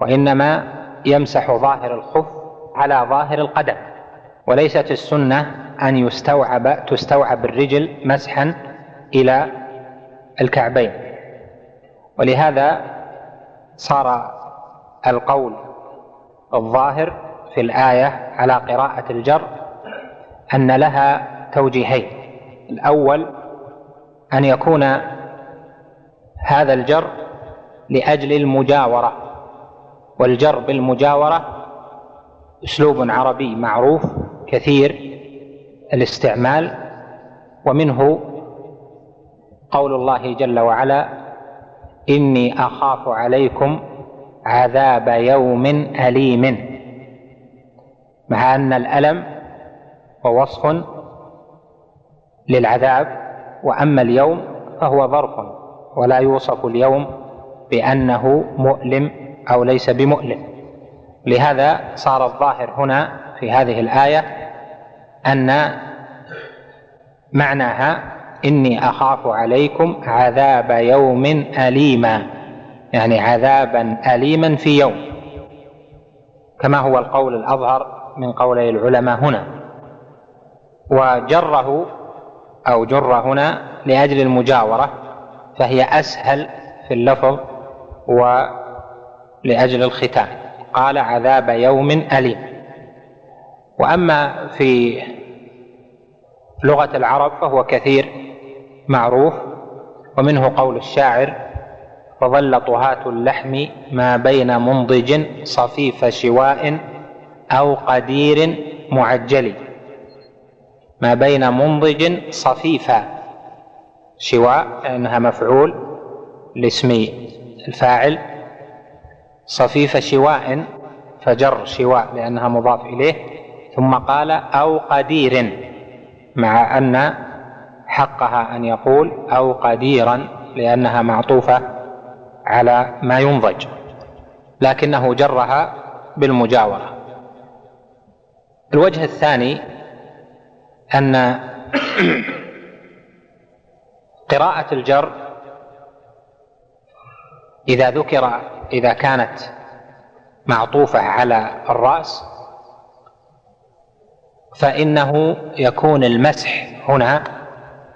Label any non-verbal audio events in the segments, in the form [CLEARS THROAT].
وإنما يمسح ظاهر الخف على ظاهر القدم. وليست السنة أن يستوعب تستوعب الرجل مسحا إلى الكعبين. ولهذا صار القول الظاهر في الآية على قراءة الجر أن لها توجيهين. الأول أن يكون هذا الجر لأجل المجاورة. والجر بالمجاورة أسلوب عربي معروف كثير الاستعمال ومنه قول الله جل وعلا إني أخاف عليكم عذاب يوم أليم. مع أن الألم هو وصف للعذاب وأما اليوم فهو ظرف ولا يوصف اليوم بأنه مؤلم. أو ليس بمؤلم. لهذا صار الظاهر هنا في هذه الآية أن معناها إني أخاف عليكم عذاب يوم أليما. يعني عذابا أليما في يوم. كما هو القول الأظهر من قولي العلماء هنا. وجره أو جر هنا لأجل المجاورة فهي أسهل في اللفظ ولأجل الختان. قال عذاب يوم أليم. وأما في لغة العرب فهو كثير معروف ومنه قول الشاعر وظل طهاة اللحم ما بين منضج صفيف شواء أو قدير معجل. ما بين منضج صفيفا شواء لأنها مفعول لاسم الفاعل. صفيف شواء فجر شواء لأنها مضاف إليه ثم قال أو قدير مع أن حقها أن يقول أو قديرا لأنها معطوفة على ما ينضج لكنه جرها بالمجاورة. الوجه الثاني أن [COUGHS] قراءة الجر إذا ذكر إذا كانت معطوفة على الرأس فإنه يكون المسح هنا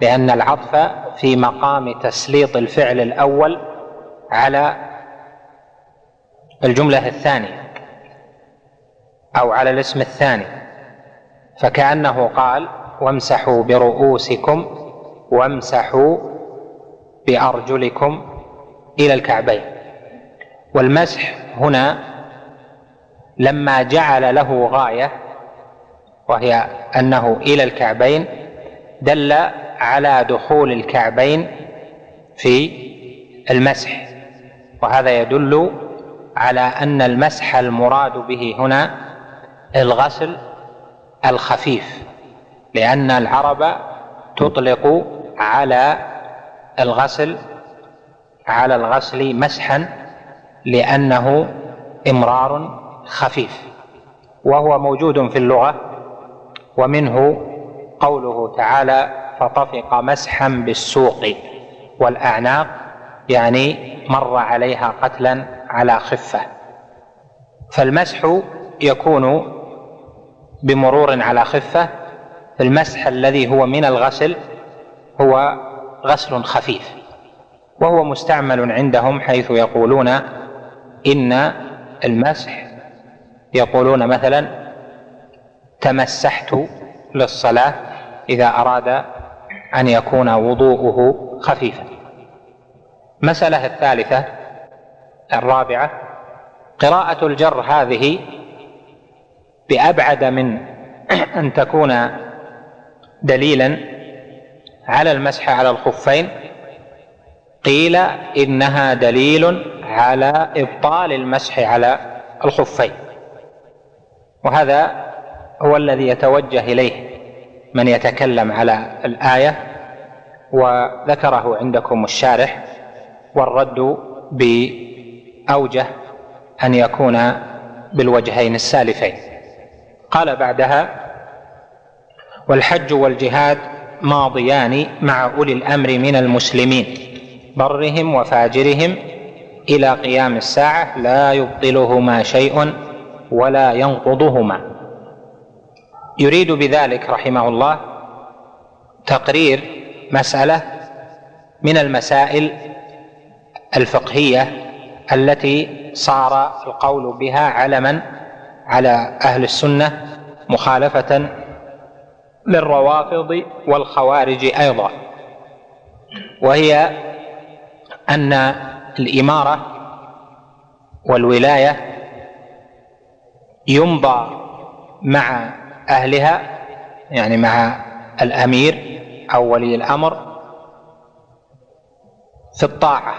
لأن العطف في مقام تسليط الفعل الأول على الجملة الثانية أو على الاسم الثاني. فكأنه قال وامسحوا برؤوسكم وامسحوا بأرجلكم إلى الكعبين. والمسح هنا لما جعل له غاية وهي أنه إلى الكعبين دل على دخول الكعبين في المسح. وهذا يدل على أن المسح المراد به هنا الغسل الخفيف لأن العرب تطلق على الغسل على الغسل مسحا لأنه إمرار خفيف وهو موجود في اللغة ومنه قوله تعالى فطفق مسحا بالسوق والأعناق يعني مر عليها قتلا على خفة. فالمسح يكون بمرور على خفة. المسح الذي هو من الغسل هو غسل خفيف. وهو مستعمل عندهم حيث يقولون إن المسح يقولون مثلا تمسحت للصلاة إذا أراد أن يكون وضوءه خفيفا. مسألة الثالثة الرابعة قراءة الجر هذه بأبعد من أن تكون دليلا على المسح على الخفين قيل إنها دليل على إبطال المسح على الخفين. وهذا هو الذي يتوجه إليه من يتكلم على الآية وذكره عندكم الشارح والرد بأوجه أن يكون بالوجهين السالفين. قال بعدها والحج والجهاد ماضيان مع أولي الأمر من المسلمين. برهم وفاجرهم إلى قيام الساعة لا يبطلهما شيء ولا ينقضهما. يريد بذلك رحمه الله تقرير مسألة من المسائل الفقهية التي صار القول بها علما على أهل السنة مخالفة للروافض والخوارج أيضا وهي أن الإمارة والولاية يمضى مع أهلها يعني مع الأمير أو ولي الأمر في الطاعة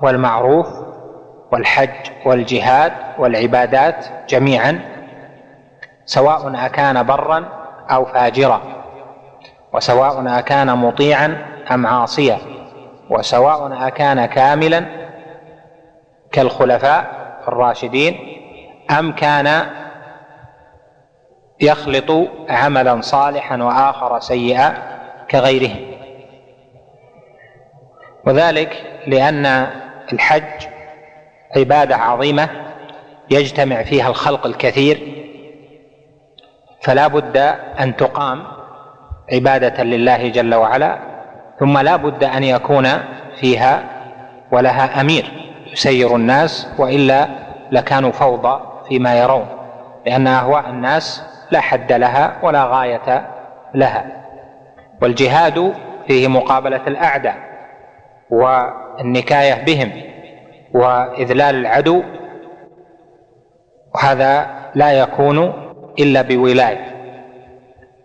والمعروف والحج والجهاد والعبادات جميعا سواء أكان برا أو فاجرا وسواء أكان مطيعا أم عاصيا. وسواء أكان كاملا كالخلفاء الراشدين أم كان يخلط عملا صالحا وآخر سيئا كغيرهم وذلك لأن الحج عبادة عظيمة يجتمع فيها الخلق الكثير فلا بد أن تقام عبادة لله جل وعلا ثم لا بد أن يكون فيها ولها أمير يسير الناس وإلا لكانوا فوضى فيما يرون لأن أهواء الناس لا حد لها ولا غاية لها. والجهاد فيه مقابلة الأعداء والنكاية بهم وإذلال العدو وهذا لا يكون إلا بولاية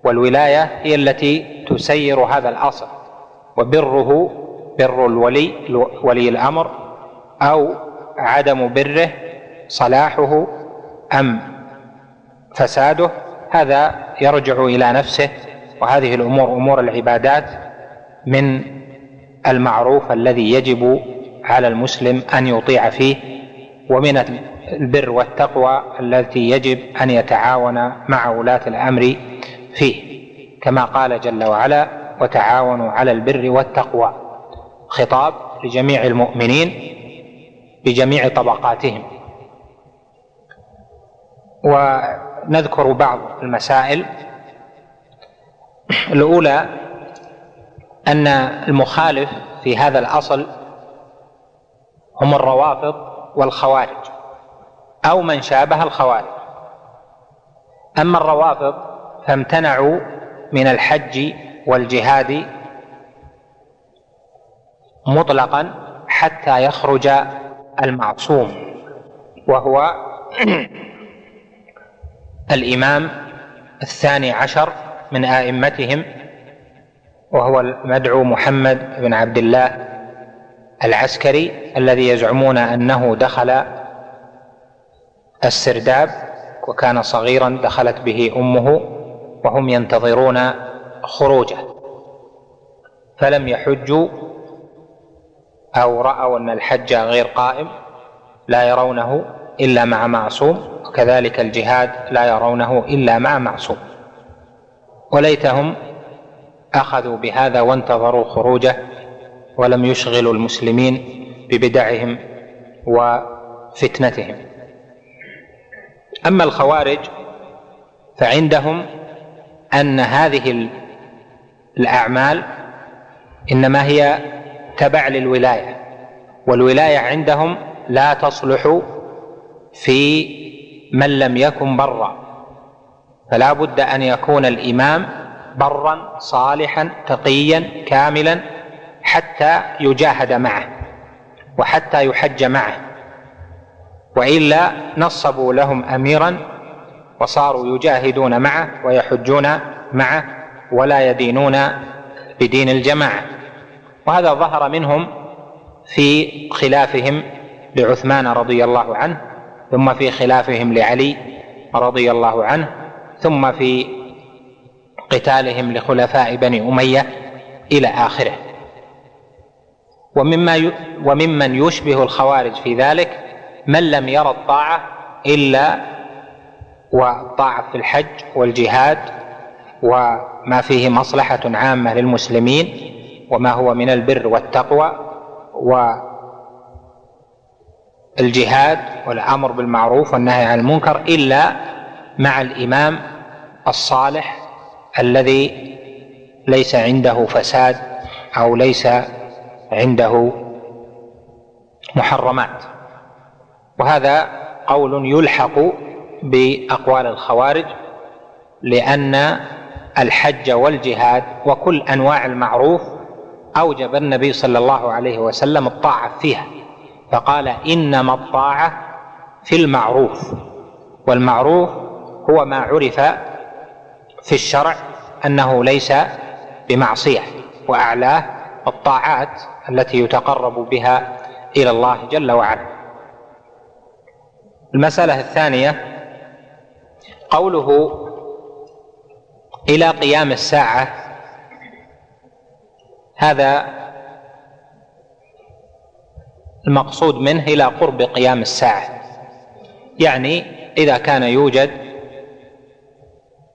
والولاية هي التي تسير هذا الاصل وبره بر الولي ولي الأمر أو عدم بره صلاحه أم فساده هذا يرجع إلى نفسه وهذه الأمور أمور العبادات من المعروف الذي يجب على المسلم أن يطيع فيه ومن البر والتقوى التي يجب أن يتعاون مع ولاة الأمر فيه كما قال جل وعلا وتعاونوا على البر والتقوى. خطاب لجميع المؤمنين بجميع طبقاتهم. ونذكر بعض المسائل. الأولى أن المخالف في هذا الأصل هم الروافض والخوارج أو من شابه الخوارج. أما الروافض فامتنعوا من الحج والجهاد مطلقا حتى يخرج المعصوم وهو [CLEARS THROAT] الإمام الثاني عشر من آئمتهم وهو المدعو محمد بن عبد الله العسكري الذي يزعمون أنه دخل السرداب وكان صغيرا دخلت به أمه وهم ينتظرون خروجه. فلم يحجوا أو رأوا أن الحج غير قائم لا يرونه إلا مع معصوم. وكذلك الجهاد لا يرونه إلا مع معصوم. وليتهم أخذوا بهذا وانتظروا خروجه ولم يشغلوا المسلمين ببدعهم وفتنتهم. أما الخوارج فعندهم أن هذه الأعمال إنما هي تبع للولاية والولاية عندهم لا تصلح في من لم يكن برا فلا بد أن يكون الإمام برا صالحا تقيا كاملا حتى يجاهد معه وحتى يحج معه وإلا نصبوا لهم أميرا وصاروا يجاهدون معه ويحجون معه ولا يدينون بدين الجماعه وهذا ظهر منهم في خلافهم لعثمان رضي الله عنه ثم في خلافهم لعلي رضي الله عنه ثم في قتالهم لخلفاء بني أمية إلى آخره. ومما وممن يشبه الخوارج في ذلك من لم يرى الطاعة إلا والطاعه في الحج والجهاد وما فيه مصلحة عامة للمسلمين وما هو من البر والتقوى الجهاد والأمر بالمعروف والنهي عن المنكر إلا مع الإمام الصالح الذي ليس عنده فساد أو ليس عنده محرمات. وهذا قول يلحق بأقوال الخوارج لأن الحج والجهاد وكل أنواع المعروف أوجب النبي صلى الله عليه وسلم الطاعة فيها. فقال إنما الطاعة في المعروف والمعروف هو ما عرف في الشرع أنه ليس بمعصية وأعلاه الطاعات التي يتقرب بها إلى الله جل وعلا. المسألة الثانية قوله إلى قيام الساعة. هذا المقصود منه إلى قرب قيام الساعة. يعني إذا كان يوجد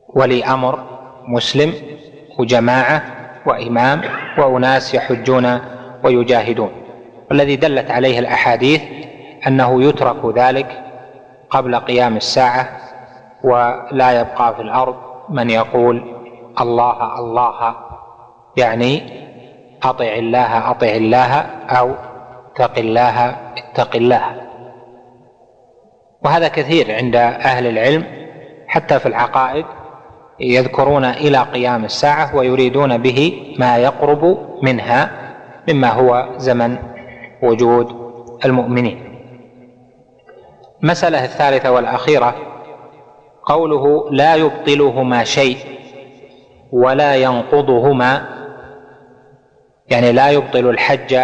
ولي أمر مسلم وجماعة وإمام وأناس يحجون ويجاهدون. والذي دلت عليه الأحاديث أنه يترك ذلك قبل قيام الساعة ولا يبقى في الأرض من يقول الله الله يعني أطع الله أطع الله أو اتق الله اتق الله. وهذا كثير عند أهل العلم حتى في العقائد يذكرون إلى قيام الساعة ويريدون به ما يقرب منها مما هو زمن وجود المؤمنين. المسألة الثالثة والأخيرة قوله لا يبطلهما شيء ولا ينقضهما يعني لا يبطل الحج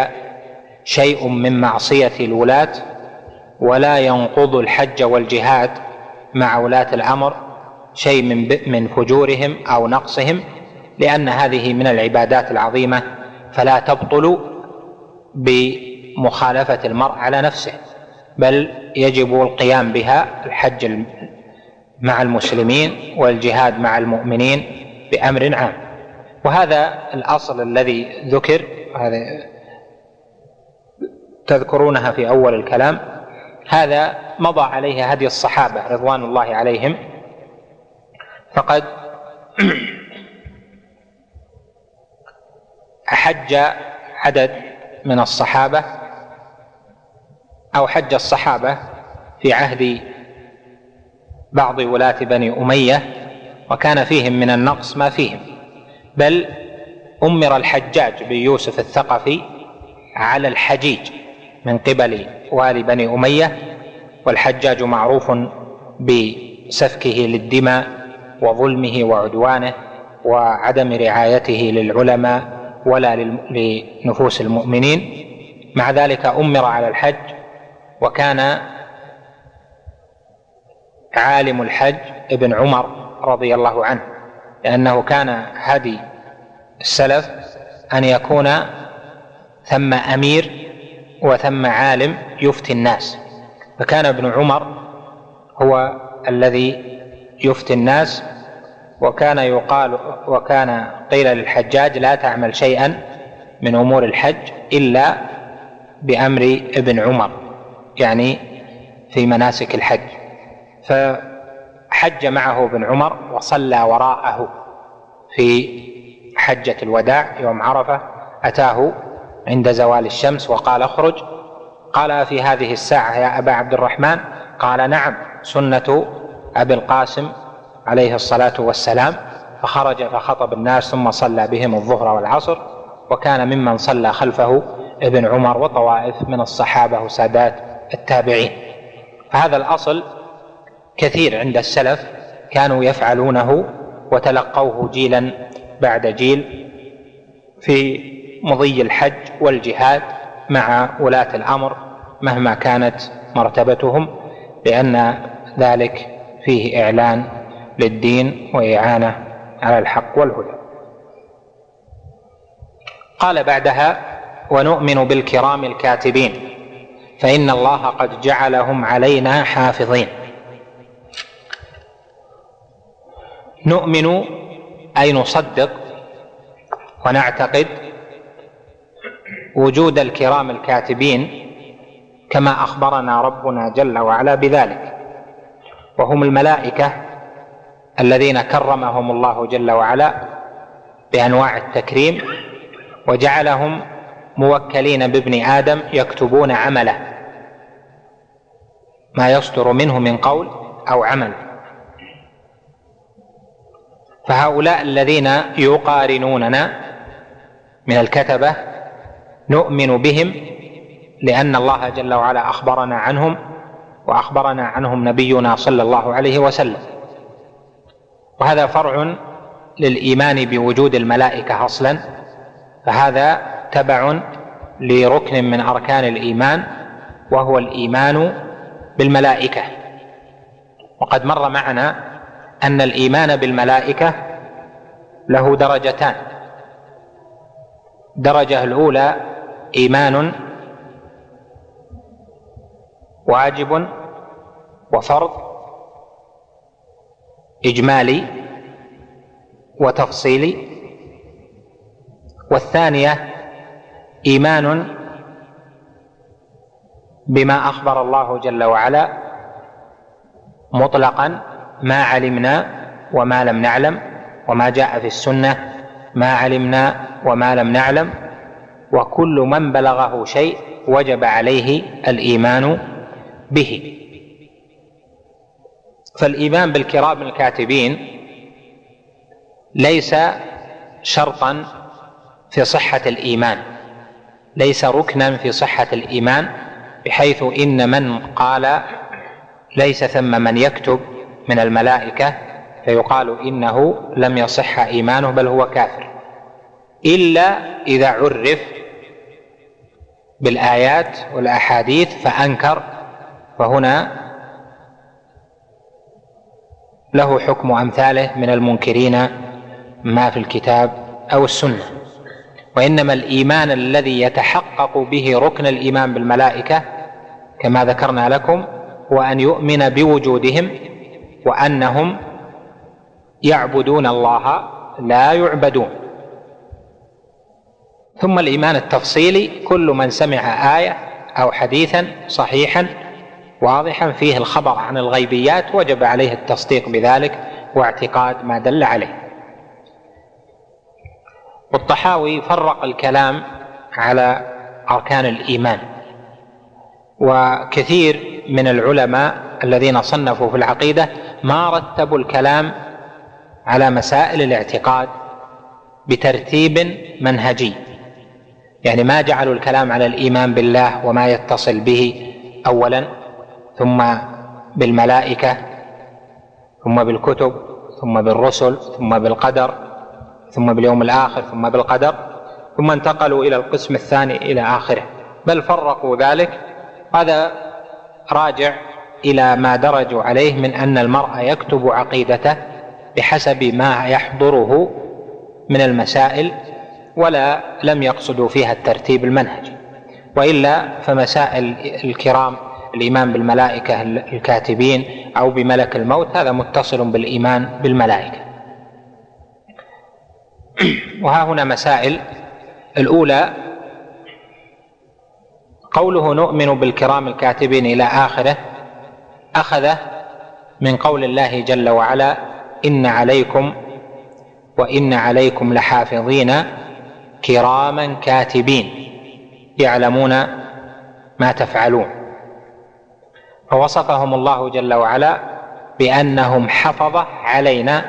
شيء من معصية الولاة ولا ينقض الحج والجهاد مع ولاة الأمر شيء من من فجورهم أو نقصهم لأن هذه من العبادات العظيمة فلا تبطل بمخالفة المرء على نفسه بل يجب القيام بها الحج مع المسلمين والجهاد مع المؤمنين بأمر عام. وهذا الأصل الذي ذكر هذا تذكرونها في أول الكلام. هذا مضى عليه هدي الصحابة رضوان الله عليهم. فقد [CLEARS THROAT] حج عدد من الصحابة أو حج الصحابة في عهد بعض ولاة بني أمية وكان فيهم من النقص ما فيهم. بل أمر الحجاج بن يوسف الثقفي على الحجيج من قبل والي بني أمية والحجاج معروف بسفكه للدماء وظلمه وعدوانه وعدم رعايته للعلماء ولا لنفوس المؤمنين. مع ذلك أمر على الحج وكان عالم الحج ابن عمر رضي الله عنه لأنه كان هدي السلف أن يكون ثم أمير وثم عالم يفتي الناس. فكان ابن عمر هو الذي يفتي الناس وكان يقال وكان قيل للحجاج لا تعمل شيئا من أمور الحج إلا بأمر ابن عمر يعني في مناسك الحج. فحج معه ابن عمر وصلى وراءه في حجة الوداع يوم عرفة. أتاه عند زوال الشمس وقال اخرج. قال في هذه الساعة يا أبا عبد الرحمن؟ قال نعم سنة أبي القاسم عليه الصلاة والسلام. فخرج فخطب الناس ثم صلى بهم الظهر والعصر. وكان ممن صلى خلفه ابن عمر وطوائف من الصحابة وسادات التابعين. فهذا الأصل كثير عند السلف كانوا يفعلونه وتلقوه جيلا بعد جيل في مضي الحج والجهاد مع ولاة الأمر مهما كانت مرتبتهم لأن ذلك فيه إعلان للدين وإعانة على الحق والهدى. قال بعدها ونؤمن بالكرام الكاتبين فإن الله قد جعلهم علينا حافظين نؤمن أي نصدق ونعتقد وجود الكرام الكاتبين كما أخبرنا ربنا جل وعلا بذلك. وهم الملائكة الذين كرمهم الله جل وعلا بأنواع التكريم وجعلهم موكلين بابن آدم يكتبون عمله. ما يصدر منه من قول أو عمل. فهؤلاء الذين يقارنوننا من الكتبة نؤمن بهم لأن الله جل وعلا أخبرنا عنهم وأخبرنا عنهم نبينا صلى الله عليه وسلم. وهذا فرع للإيمان بوجود الملائكة أصلا فهذا تبع لركن من أركان الإيمان وهو الإيمان بالملائكة. وقد مر معنا أن الإيمان بالملائكة له درجتان. الدرجه الأولى إيمان واجب وفرض اجمالي وتفصيلي والثانية إيمان بما أخبر الله جل وعلا مطلقا ما علمنا وما لم نعلم وما جاء في السنة ما علمنا وما لم نعلم وكل من بلغه شيء وجب عليه الإيمان به. فالإيمان بالكرام الكاتبين ليس شرطا في صحة الإيمان ليس ركنا في صحة الإيمان بحيث إن من قال ليس ثم من يكتب من الملائكة فيقال إنه لم يصح إيمانه بل هو كافر. إلا إذا عرف بالآيات والأحاديث فأنكر فهنا له حكم أمثاله من المنكرين ما في الكتاب أو السنة. وإنما الإيمان الذي يتحقق به ركن الإيمان بالملائكة كما ذكرنا لكم هو أن يؤمن بوجودهم وأنهم يعبدون الله لا يعبدون. ثم الإيمان التفصيلي كل من سمع آية أو حديثا صحيحا واضحا فيه الخبر عن الغيبيات وجب عليه التصديق بذلك واعتقاد ما دل عليه. والطحاوي فرق الكلام على أركان الإيمان وكثير من العلماء الذين صنفوا في العقيدة ما رتبوا الكلام على مسائل الاعتقاد بترتيب منهجي. يعني ما جعلوا الكلام على الإيمان بالله وما يتصل به اولا ثم بالملائكة ثم بالكتب ثم بالرسل ثم بالقدر ثم باليوم الآخر ثم بالقدر ثم انتقلوا إلى القسم الثاني إلى آخره. بل فرقوا ذلك. هذا راجع إلى ما درجوا عليه من أن المرء يكتب عقيدته بحسب ما يحضره من المسائل ولا لم يقصدوا فيها الترتيب المنهجي وإلا فمسائل الكرام الإيمان بالملائكة الكاتبين أو بملك الموت هذا متصل بالإيمان بالملائكة. وها هنا مسائل. الأولى قوله نؤمن بالكرام الكاتبين إلى آخره أخذ من قول الله جل وعلا إن عليكم وإن عليكم لحافظين كراما كاتبين يعلمون ما تفعلون. فوصفهم الله جل وعلا بأنهم حفظه علينا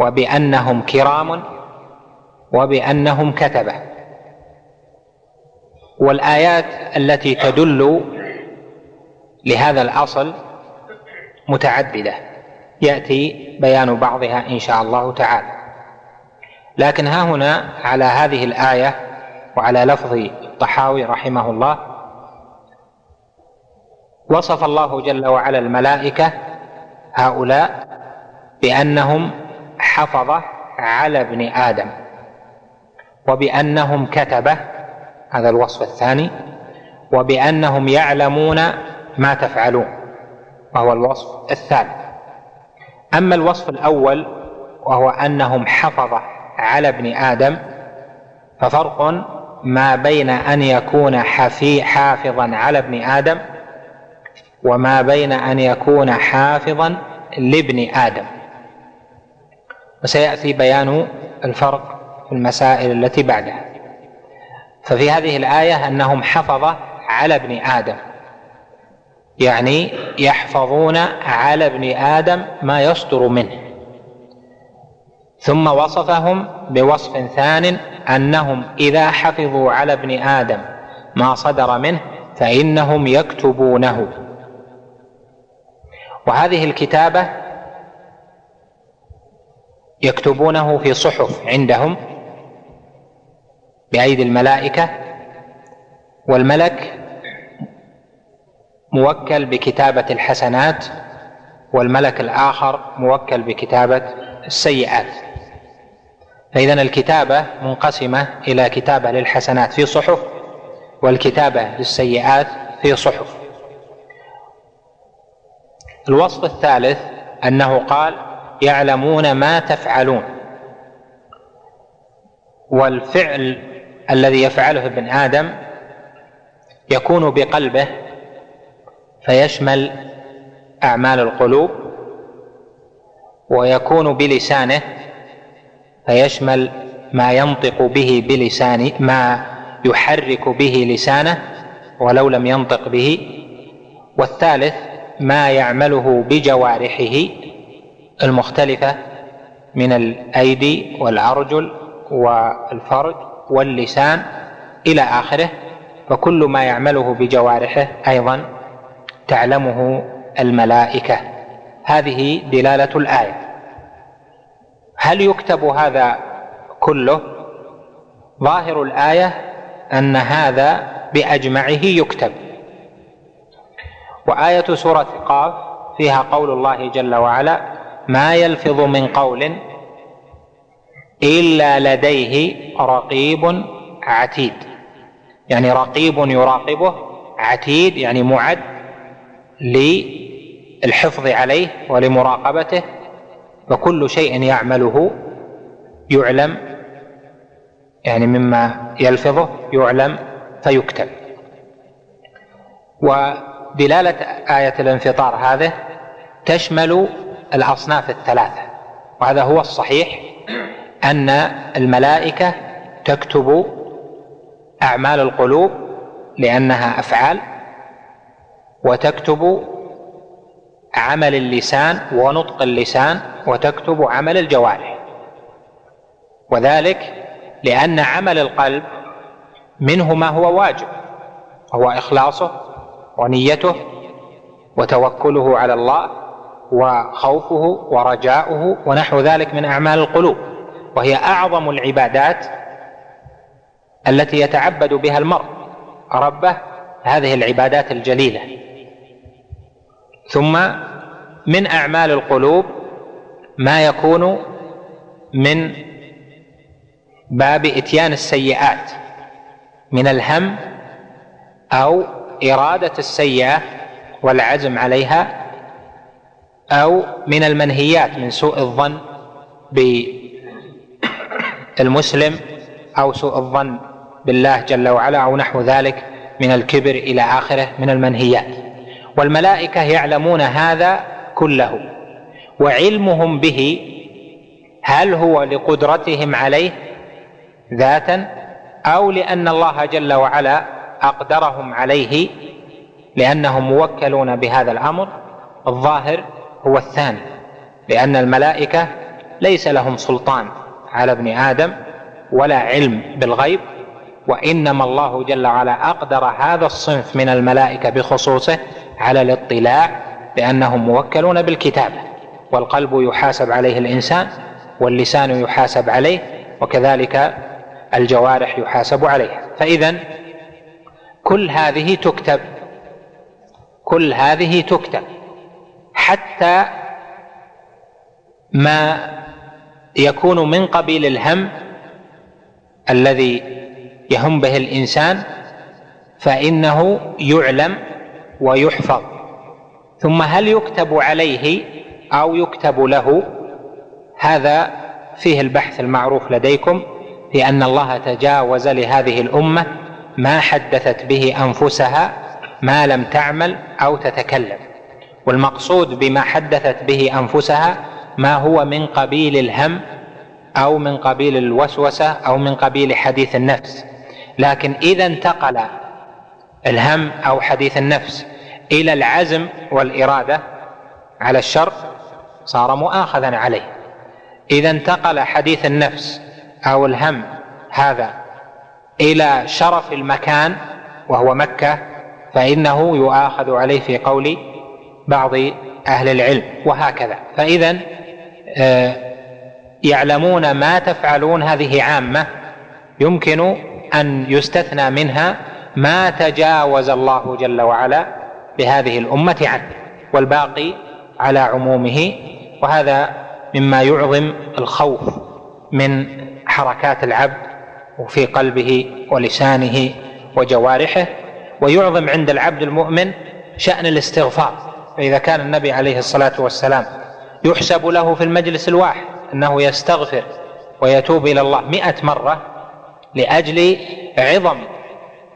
وبأنهم كرام وبأنهم كتبه. والآيات التي تدل لهذا الأصل متعددة. يأتي بيان بعضها إن شاء الله تعالى. لكن ها هنا على هذه الآية وعلى لفظ الطحاوي رحمه الله وصف الله جل وعلا الملائكة هؤلاء بأنهم حفظه على ابن آدم وبأنهم كتبه هذا الوصف الثاني وبأنهم يعلمون ما تفعلون وهو الوصف الثالث. أما الوصف الأول وهو أنهم حفظه على ابن آدم ففرق ما بين أن يكون حفي حافظا على ابن آدم وما بين أن يكون حافظا لابن آدم. وسيأتي بيان الفرق في المسائل التي بعدها. ففي هذه الآية أنهم حفظه على ابن آدم. يعني يحفظون على ابن آدم ما يصدر منه. ثم وصفهم بوصف ثان أنهم إذا حفظوا على ابن آدم ما صدر منه فإنهم يكتبونه. وهذه الكتابة يكتبونه في صحف عندهم بأيدي الملائكة والملك موكل بكتابة الحسنات والملك الآخر موكل بكتابة السيئات. فاذا الكتابة منقسمة إلى كتابة للحسنات في صحف والكتابة للسيئات في صحف. الوصف الثالث أنه قال يعلمون ما تفعلون. والفعل الذي يفعله ابن آدم يكون بقلبه فيشمل أعمال القلوب ويكون بلسانه فيشمل ما ينطق به بلسانه ما يحرك به لسانه ولو لم ينطق به. والثالث ما يعمله بجوارحه المختلفة من الأيدي والأرجل والفرج واللسان إلى آخره. فكل ما يعمله بجوارحه أيضا تعلمه الملائكة. هذه دلالة الآية. هل يكتب هذا كله؟ ظاهر الآية أن هذا بأجمعه يكتب. وآية سورة قاف فيها قول الله جل وعلا ما يلفظ من قول إلا لديه رقيب عتيد. يعني رقيب يراقبه عتيد يعني معد للحفظ عليه ولمراقبته فكل شيء يعمله يعلم يعني مما يلفظه يعلم فيكتب. ودلالة آية الانفطار هذه تشمل الأصناف الثلاثة وهذا هو الصحيح أن الملائكة تكتب أعمال القلوب لأنها أفعال وتكتب عمل اللسان ونطق اللسان وتكتب عمل الجوارح. وذلك لأن عمل القلب منه ما هو واجب هو إخلاصه ونيته وتوكله على الله وخوفه ورجاؤه ونحو ذلك من أعمال القلوب. وهي أعظم العبادات التي يتعبد بها المرء. ربه هذه العبادات الجليلة. ثم من أعمال القلوب ما يكون من باب إتيان السيئات من الهم أو إرادة السيئة والعزم عليها أو من المنهيات من سوء الظن بالمسلم أو سوء الظن بالله جل وعلا أو نحو ذلك من الكبر إلى آخره من المنهيات. والملائكة يعلمون هذا كله وعلمهم به هل هو لقدرتهم عليه ذاتا أو لأن الله جل وعلا أقدرهم عليه لأنهم موكلون بهذا الأمر؟ الظاهر هو الثاني لأن الملائكة ليس لهم سلطان على ابن آدم ولا علم بالغيب وإنما الله جل وعلا أقدر هذا الصنف من الملائكة بخصوصه على الاطلاع بأنهم موكلون بالكتابه والقلب يحاسب عليه الإنسان واللسان يحاسب عليه وكذلك الجوارح يحاسب عليها. فاذا كل هذه تكتب كل هذه تكتب حتى ما يكون من قبيل الهم الذي يهم به الإنسان فإنه يعلم ويحفظ. ثم هل يكتب عليه أو يكتب له؟ هذا فيه البحث المعروف لديكم في ان الله تجاوز لهذه الأمة ما حدثت به أنفسها ما لم تعمل أو تتكلم. والمقصود بما حدثت به أنفسها ما هو من قبيل الهم أو من قبيل الوسوسة أو من قبيل حديث النفس. لكن إذا انتقل الهم أو حديث النفس إلى العزم والإرادة على الشر صار مؤاخذا عليه. إذا انتقل حديث النفس أو الهم هذا إلى شرف المكان وهو مكة فإنه يؤاخذ عليه في قول بعض أهل العلم وهكذا. فإذا آه، يعلمون ما تفعلون هذه عامة يمكن أن يستثنى منها ما تجاوز الله جل وعلا بهذه الأمة عنه والباقي على عمومه وهذا مما يعظم الخوف من حركات العبد وفي قلبه ولسانه وجوارحه ويعظم عند العبد المؤمن شأن الاستغفار. فإذا كان النبي عليه الصلاة والسلام يحسب له في المجلس الواحد أنه يستغفر ويتوب إلى الله مئة مرة لأجل عظم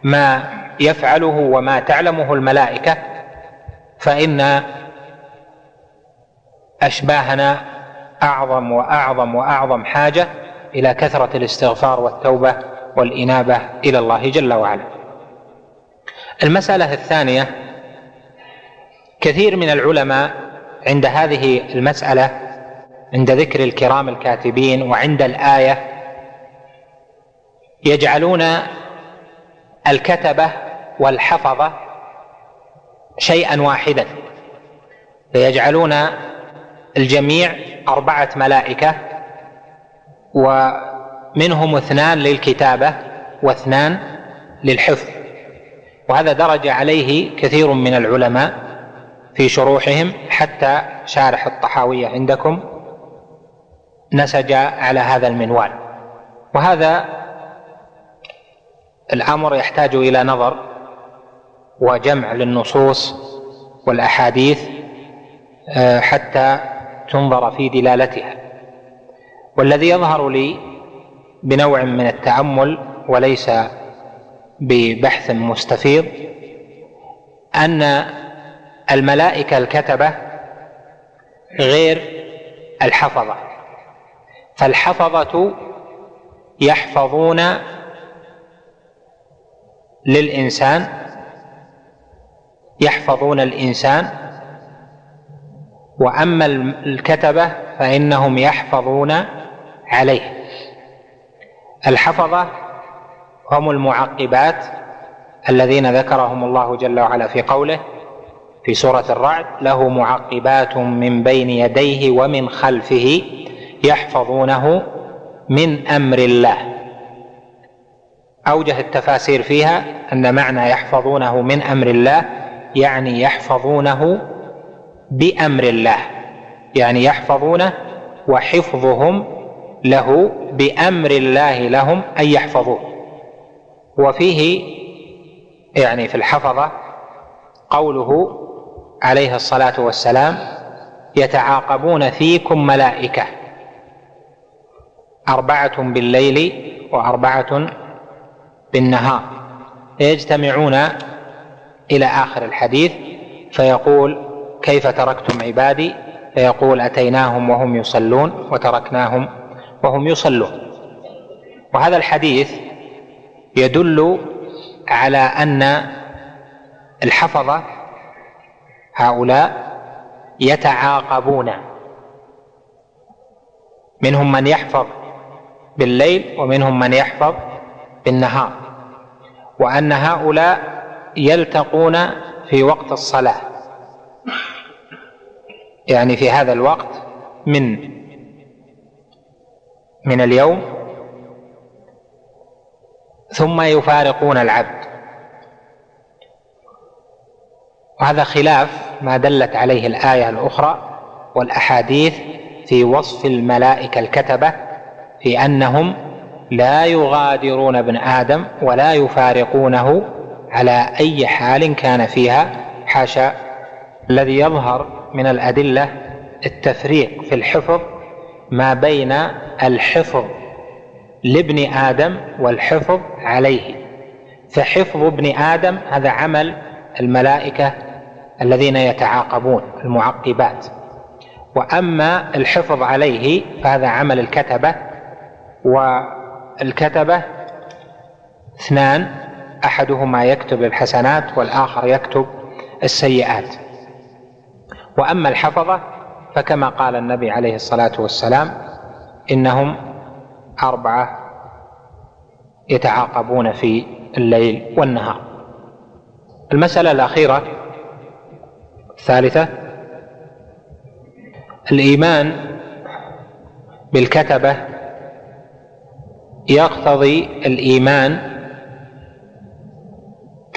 ما يفعله وما تعلمه الملائكة فإن أشباهنا أعظم وأعظم وأعظم حاجة إلى كثرة الاستغفار والتوبة والإنابة إلى الله جل وعلا. المسألة الثانية كثير من العلماء عند هذه المسألة عند ذكر الكرام الكاتبين وعند الآية يجعلون الكتبة والحفظة شيئا واحدا. فيجعلون الجميع أربعة ملائكة ومنهم اثنان للكتابة واثنان للحفظ. وهذا درج عليه كثير من العلماء في شروحهم حتى شارح الطحاوية عندكم نسج على هذا المنوال. وهذا الأمر يحتاج إلى نظر وجمع للنصوص والأحاديث آه، حتى تنظر في دلالتها. والذي يظهر لي بنوع من التأمل وليس ببحث مستفيض أن الملائكة الكتبة غير الحفظة. فالحفظة يحفظون للإنسان يحفظون الإنسان وأما الكتبة فإنهم يحفظون عليه. الحفظة هم المعقبات الذين ذكرهم الله جل وعلا في قوله في سورة الرعد له معقبات من بين يديه ومن خلفه يحفظونه من أمر الله. أوجه التفاسير فيها أن معنى يحفظونه من أمر الله يعني يحفظونه بأمر الله يعني يحفظونه وحفظهم له بأمر الله لهم أن يحفظوه. وفيه يعني في الحفظة قوله عليه الصلاة والسلام يتعاقبون فيكم ملائكة أربعة بالليل وأربعة بالنهار. يجتمعون إلى آخر الحديث فيقول كيف تركتم عبادي؟ فيقول أتيناهم وهم يصلون وتركناهم وهم يصلون. وهذا الحديث يدل على أن الحفظة هؤلاء يتعاقبون. منهم من يحفظ بالليل ومنهم من يحفظ بالنهار وأن هؤلاء يلتقون في وقت الصلاة. يعني في هذا الوقت من من اليوم ثم يفارقون العبد. وهذا خلاف ما دلت عليه الآية الأخرى والأحاديث في وصف الملائكة الكتبة في أنهم لا يغادرون ابن آدم ولا يفارقونه على أي حال كان فيها حاشا. الذي يظهر من الأدلة التفريق في الحفظ ما بين الحفظ لابن آدم والحفظ عليه. فحفظ ابن آدم هذا عمل الملائكة الذين يتعاقبون المعقبات. وأما الحفظ عليه فهذا عمل الكتبة والكتبه اثنان أحدهما يكتب الحسنات والآخر يكتب السيئات. وأما الحفظة فكما قال النبي عليه الصلاة والسلام إنهم أربعة يتعاقبون في الليل والنهار. المسألة الأخيرة الثالثة الإيمان بالكتبة يقتضي الإيمان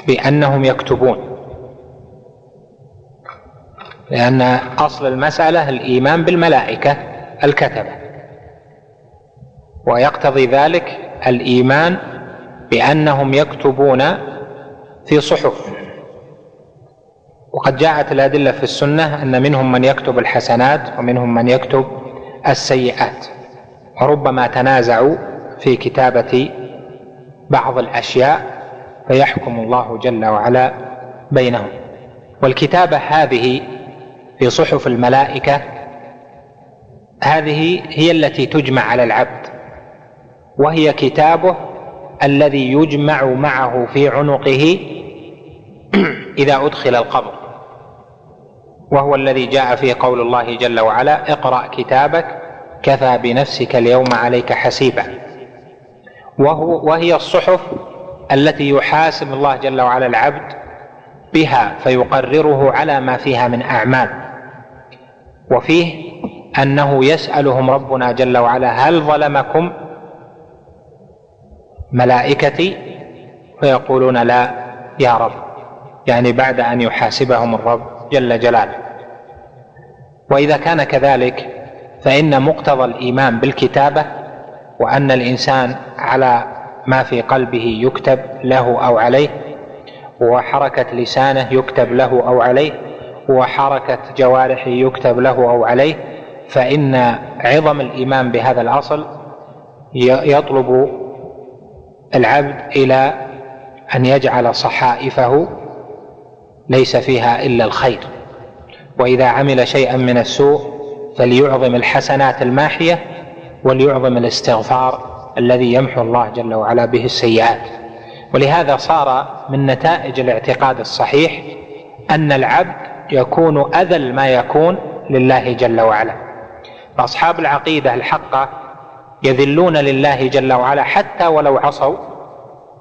بأنهم يكتبون. لأن أصل المسألة الإيمان بالملائكة الكتبة. ويقتضي ذلك الإيمان بأنهم يكتبون في صحف. وقد جاءت الأدلة في السنة أن منهم من يكتب الحسنات ومنهم من يكتب السيئات. وربما تنازعوا في كتابة بعض الأشياء فيحكم الله جل وعلا بينهم. والكتابة هذه في صحف الملائكة هذه هي التي تجمع على العبد وهي كتابه الذي يجمع معه في عنقه [CLEARS THROAT] إذا أدخل القبر. وهو الذي جاء في قول الله جل وعلا اقرأ كتابك كفى بنفسك اليوم عليك حسيبا. وهو وهي الصحف التي يحاسب الله جل وعلا العبد بها فيقرره على ما فيها من أعمال. وفيه أنه يسألهم ربنا جل وعلا هل ظلمكم ملائكتي؟ فيقولون لا يا رب يعني بعد أن يحاسبهم الرب جل جلاله. وإذا كان كذلك فإن مقتضى الإيمان بالكتابة وأن الإنسان على ما في قلبه يكتب له أو عليه وحركة لسانه يكتب له أو عليه وحركة جوارحه يكتب له أو عليه فإن عظم الإيمان بهذا الأصل يطلب العبد إلى أن يجعل صحائفه ليس فيها إلا الخير. وإذا عمل شيئا من السوء فليعظم الحسنات الماحية وليعظم الاستغفار الذي يمحو الله جل وعلا به السيئات. ولهذا صار من نتائج الاعتقاد الصحيح أن العبد يكون أذل ما يكون لله جل وعلا. فأصحاب العقيدة الحقة يذلون لله جل وعلا حتى ولو عصوا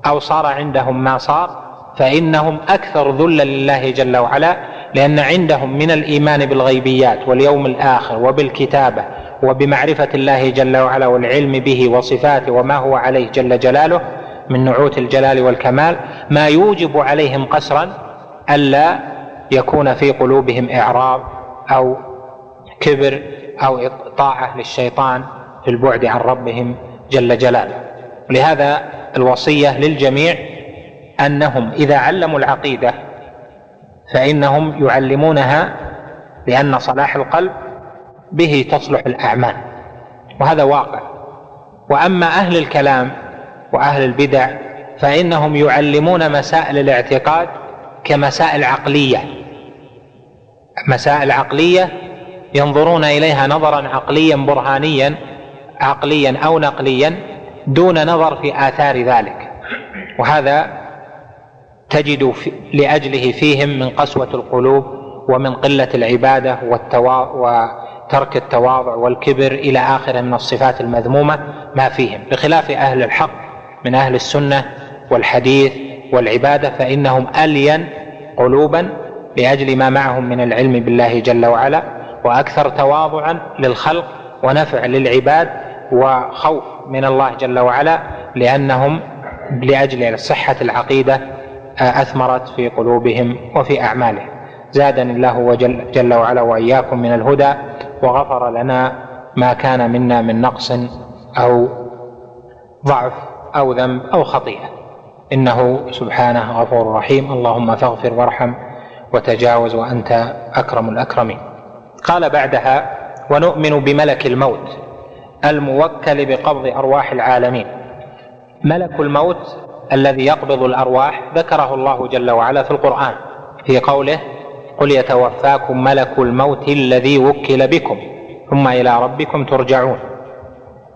أو صار عندهم ما صار فإنهم أكثر ذلا لله جل وعلا لأن عندهم من الإيمان بالغيبيات واليوم الآخر وبالكتابة وبمعرفة الله جل وعلا والعلم به وصفاته وما هو عليه جل جلاله من نعوت الجلال والكمال ما يوجب عليهم قسرا ألا يكون في قلوبهم إعراض أو كبر أو طاعة للشيطان في البعد عن ربهم جل جلاله. لهذا الوصية للجميع أنهم إذا علموا العقيدة فإنهم يعلمونها لأن صلاح القلب به تصلح الأعمال. وهذا واقع. وأما أهل الكلام وأهل البدع فإنهم يعلمون مسائل الاعتقاد كمسائل عقلية. مسائل عقلية ينظرون إليها نظرا عقليا برهانيا عقليا أو نقليا دون نظر في آثار ذلك. وهذا تجد في لأجله فيهم من قسوة القلوب ومن قلة العبادة والتوا وترك التواضع والكبر إلى اخره من الصفات المذمومة ما فيهم. بخلاف أهل الحق من أهل السنة والحديث والعبادة فإنهم ألين قلوبا لأجل ما معهم من العلم بالله جل وعلا وأكثر تواضعا للخلق ونفع للعباد وخوف من الله جل وعلا لأنهم لأجل صحة العقيدة أثمرت في قلوبهم وفي أعمالهم. زادني الله وجل جل وعلا وإياكم من الهدى وغفر لنا ما كان منا من نقص أو ضعف أو ذنب أو خطيئة. إنه سبحانه غفور رحيم. اللهم فاغفر وارحم وتجاوز وأنت أكرم الأكرمين. قال بعدها ونؤمن بملك الموت الموكل بقبض أرواح العالمين. ملك الموت الذي يقبض الأرواح ذكره الله جل وعلا في القرآن في قوله قل يتوفاكم ملك الموت الذي وكل بكم ثم إلى ربكم ترجعون.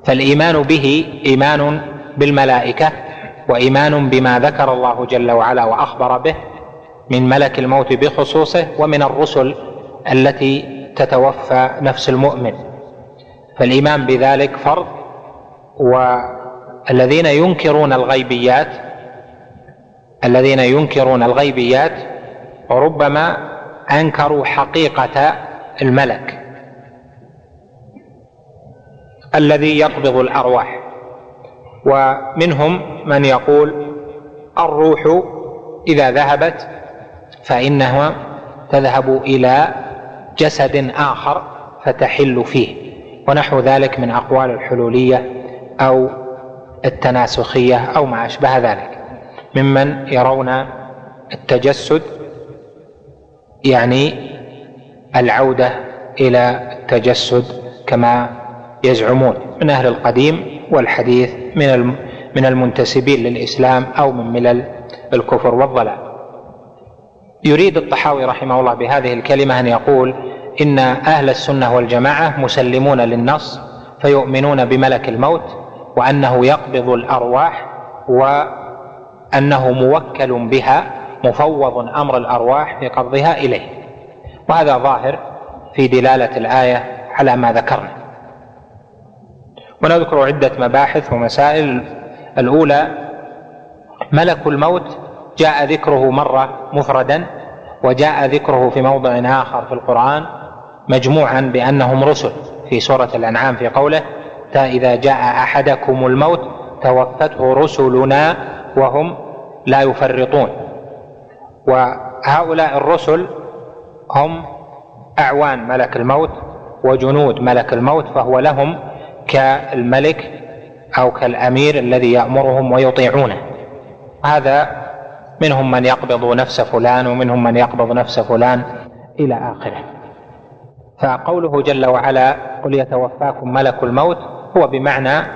فالإيمان به إيمان بالملائكة وإيمان بما ذكر الله جل وعلا وأخبر به من ملك الموت بخصوصه ومن الرسل التي تتوفى نفس المؤمن. فالإيمان بذلك فرض والذين ينكرون الغيبيات الذين ينكرون الغيبيات ربما أنكروا حقيقة الملك الذي يقبض الأرواح. ومنهم من يقول الروح إذا ذهبت فإنها تذهب إلى جسد آخر فتحل فيه. ونحو ذلك من أقوال الحلولية أو التناسخية أو ما أشبه ذلك. ممن يرون التجسد يعني العودة إلى التجسد كما يزعمون من أهل القديم والحديث من من المنتسبين للإسلام أو من ملل الكفر والضلال. يريد الطحاوي رحمه الله بهذه الكلمة أن يقول إن أهل السنة والجماعة مسلمون للنص فيؤمنون بملك الموت وأنه يقبض الأرواح وأنه موكل بها مفوض أمر الأرواح في قبضها إليه. وهذا ظاهر في دلالة الآية على ما ذكرنا. ونذكر عدة مباحث ومسائل. الأولى ملك الموت جاء ذكره مرة مفردا وجاء ذكره في موضع آخر في القرآن مجموعا بأنهم رسل في سورة الأنعام في قوله إذا جاء أحدكم الموت توفته رسلنا وهم لا يفرطون. وهؤلاء الرسل هم أعوان ملك الموت وجنود ملك الموت فهو لهم كالملك أو كالأمير الذي يأمرهم ويطيعونه. هذا منهم من يقبض نفس فلان ومنهم من يقبض نفس فلان إلى آخره. فقوله جل وعلا قل يتوفاكم ملك الموت هو بمعنى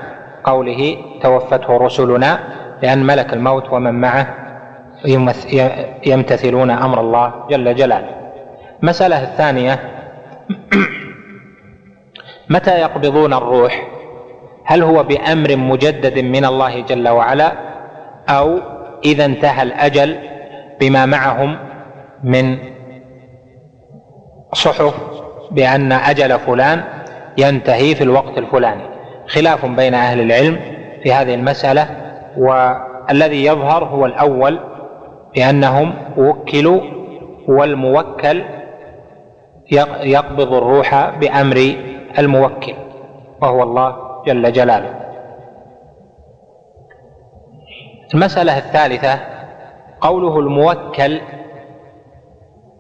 قوله توفته رسلنا لأن ملك الموت ومن معه يمتثلون أمر الله جل جلاله. المسألة الثانية [CLEARS THROAT] متى يقبضون الروح؟ هل هو بأمر مجدد من الله جل وعلا أو إذا انتهى الأجل بما معهم من صحف بأن أجل فلان ينتهي في الوقت الفلاني؟ خلاف بين أهل العلم في هذه المسألة والذي يظهر هو الأول بانهم وكلوا والموكل يقبض الروح بأمر الموكل وهو الله جل جلاله. المسألة الثالثة قوله الموكل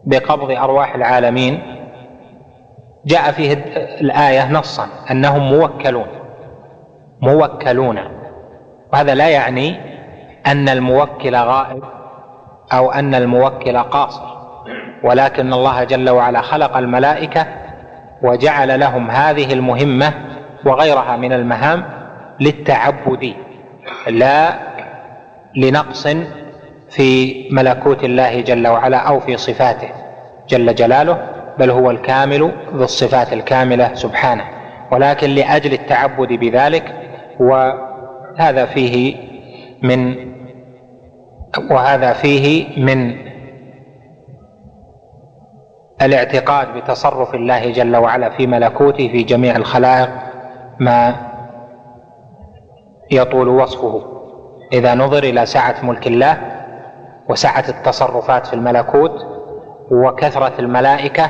بقبض أرواح العالمين جاء فيه الآية نصا أنهم موكلون موكلون. وهذا لا يعني أن الموكل غائب. أو أن الموكل قاصر ولكن الله جل وعلا خلق الملائكة وجعل لهم هذه المهمة وغيرها من المهام للتعبد لا لنقص في ملكوت الله جل وعلا أو في صفاته جل جلاله بل هو الكامل ذو الصفات الكاملة سبحانه. ولكن لأجل التعبد بذلك وهذا فيه من وهذا فيه من الاعتقاد بتصرف الله جل وعلا في ملكوته في جميع الخلائق ما يطول وصفه. إذا نظر إلى سعة ملك الله وسعة التصرفات في الملكوت وكثرة الملائكة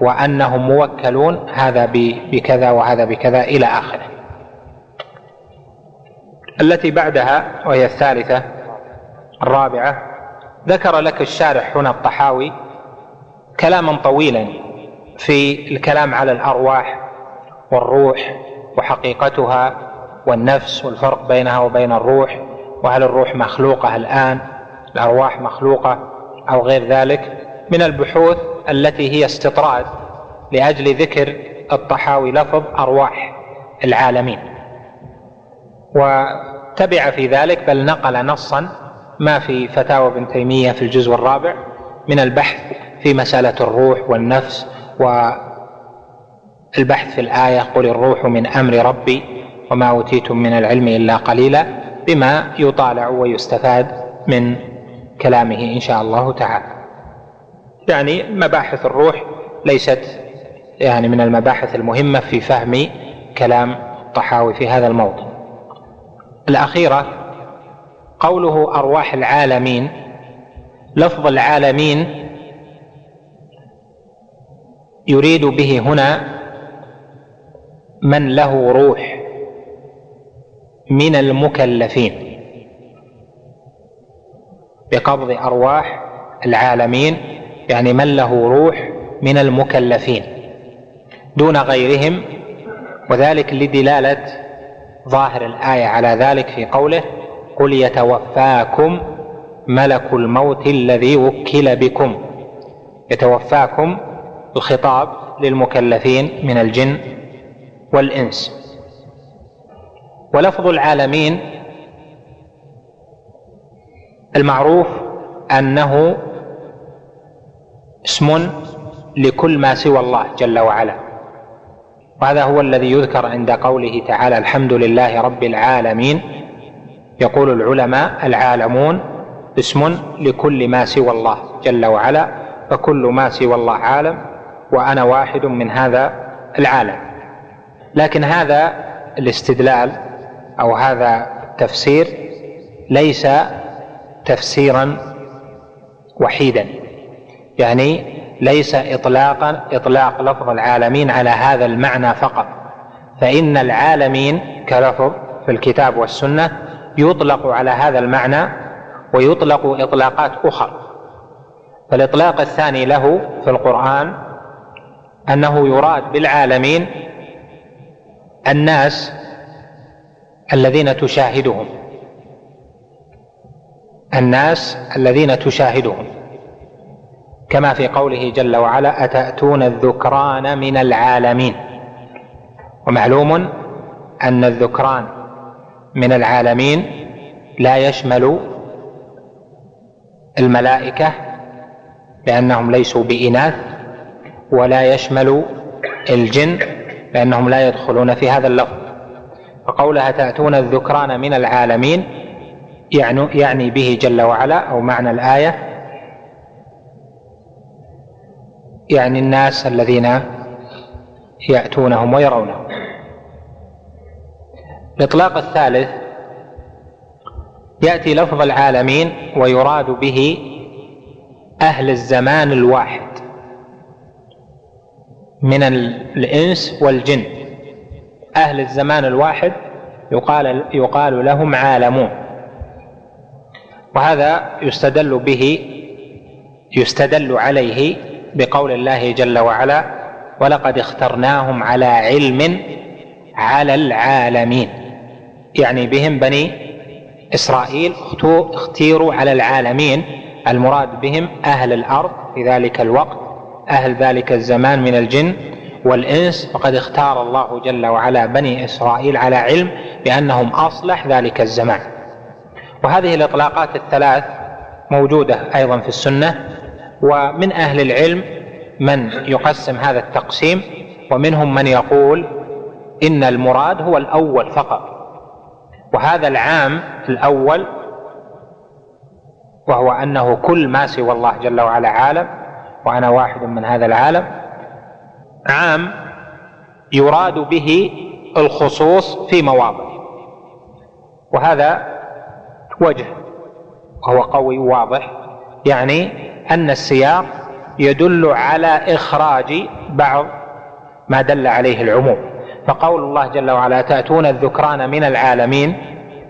وأنهم موكلون هذا بكذا وهذا بكذا إلى آخره. التي بعدها وهي الثالثة الرابعة ذكر لك الشارح هنا الطحاوي كلاما طويلا في الكلام على الأرواح والروح وحقيقتها والنفس والفرق بينها وبين الروح وهل الروح مخلوقة الآن الأرواح مخلوقة أو غير ذلك من البحوث التي هي استطراد لأجل ذكر الطحاوي لفظ أرواح العالمين. تبع في ذلك بل نقل نصا ما في فتاوى ابن تيمية في الجزء الرابع من البحث في مسألة الروح والنفس والبحث في الآية قل الروح من أمر ربي وما أوتيتم من العلم إلا قليلا بما يطالع ويستفاد من كلامه إن شاء الله تعالى. يعني مباحث الروح ليست يعني من المباحث المهمة في فهم كلام الطحاوي في هذا الموضوع. الأخيرة قوله أرواح العالمين لفظ العالمين يريد به هنا من له روح من المكلفين بقبض أرواح العالمين يعني من له روح من المكلفين دون غيرهم وذلك لدلالة ظاهر الآية على ذلك في قوله قل يتوفاكم ملك الموت الذي وكل بكم. يتوفاكم الخطاب للمكلفين من الجن والانس. ولفظ العالمين المعروف أنه اسم لكل ما سوى الله جل وعلا. وهذا هو الذي يذكر عند قوله تعالى الحمد لله رب العالمين. يقول العلماء العالمون اسم لكل ما سوى الله جل وعلا فكل ما سوى الله عالم وأنا واحد من هذا العالم. لكن هذا الاستدلال أو هذا التفسير ليس تفسيرا وحيدا. يعني ليس اطلاقا إطلاق لفظ العالمين على هذا المعنى فقط. فإن العالمين كلفظ في الكتاب والسنة يطلق على هذا المعنى ويطلق إطلاقات أخرى. فالإطلاق الثاني له في القرآن أنه يراد بالعالمين الناس الذين تشاهدهم. الناس الذين تشاهدهم. كما في قوله جل وعلا أتأتون الذكران من العالمين. ومعلوم أن الذكران من العالمين لا يشمل الملائكة لأنهم ليسوا بإناث ولا يشمل الجن لأنهم لا يدخلون في هذا اللفظ. فقولها تأتون الذكران من العالمين يعني يعني به جل وعلا أو معنى الآية. يعني الناس الذين يأتونهم ويرونهم الإطلاق الثالث يأتي لفظ العالمين ويراد به أهل الزمان الواحد من الإنس والجن. أهل الزمان الواحد يقال يقال لهم عالمون. وهذا يستدل به يستدل عليه بقول الله جل وعلا ولقد اخترناهم على علم على العالمين يعني بهم بني إسرائيل اختيروا على العالمين. المراد بهم أهل الأرض في ذلك الوقت أهل ذلك الزمان من الجن والإنس. فقد اختار الله جل وعلا بني إسرائيل على علم بأنهم أصلح ذلك الزمان. وهذه الإطلاقات الثلاث موجودة أيضا في السنة. ومن أهل العلم من يقسم هذا التقسيم ومنهم من يقول إن المراد هو الأول فقط. وهذا العام الأول وهو أنه كل ما سوى الله جل وعلا عالم وأنا واحد من هذا العالم عام يراد به الخصوص في مواضع وهذا وجه وهو قوي واضح يعني أن السياق يدل على إخراج بعض ما دل عليه العموم. فقول الله جل وعلا تأتون الذكران من العالمين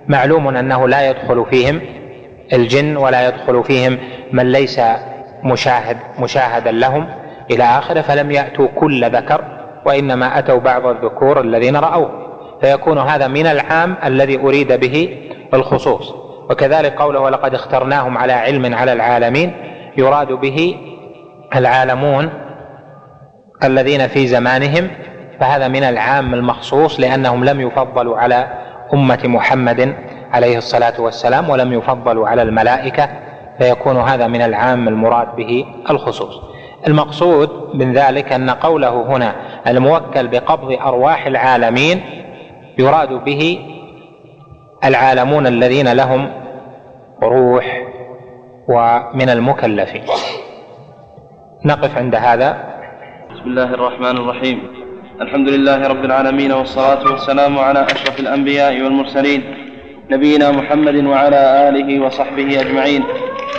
معلوم أنه لا يدخل فيهم الجن ولا يدخل فيهم من ليس مشاهد مشاهدا لهم إلى اخره فلم يأتوا كل ذكر وإنما أتوا بعض الذكور الذين رأوه. فيكون هذا من العام الذي أريد به الخصوص. وكذلك قوله ولقد اخترناهم على علم على العالمين يراد به العالمون الذين في زمانهم فهذا من العام المخصوص لأنهم لم يفضلوا على أمة محمد عليه الصلاة والسلام ولم يفضلوا على الملائكة فيكون هذا من العام المراد به الخصوص. المقصود من ذلك أن قوله هنا الموكل بقبض أرواح العالمين يراد به العالمون الذين لهم روح ومن المكلفين. نقف عند هذا. بسم الله الرحمن الرحيم. الحمد لله رب العالمين والصلاة والسلام على أشرف الأنبياء والمرسلين نبينا محمد وعلى آله وصحبه أجمعين.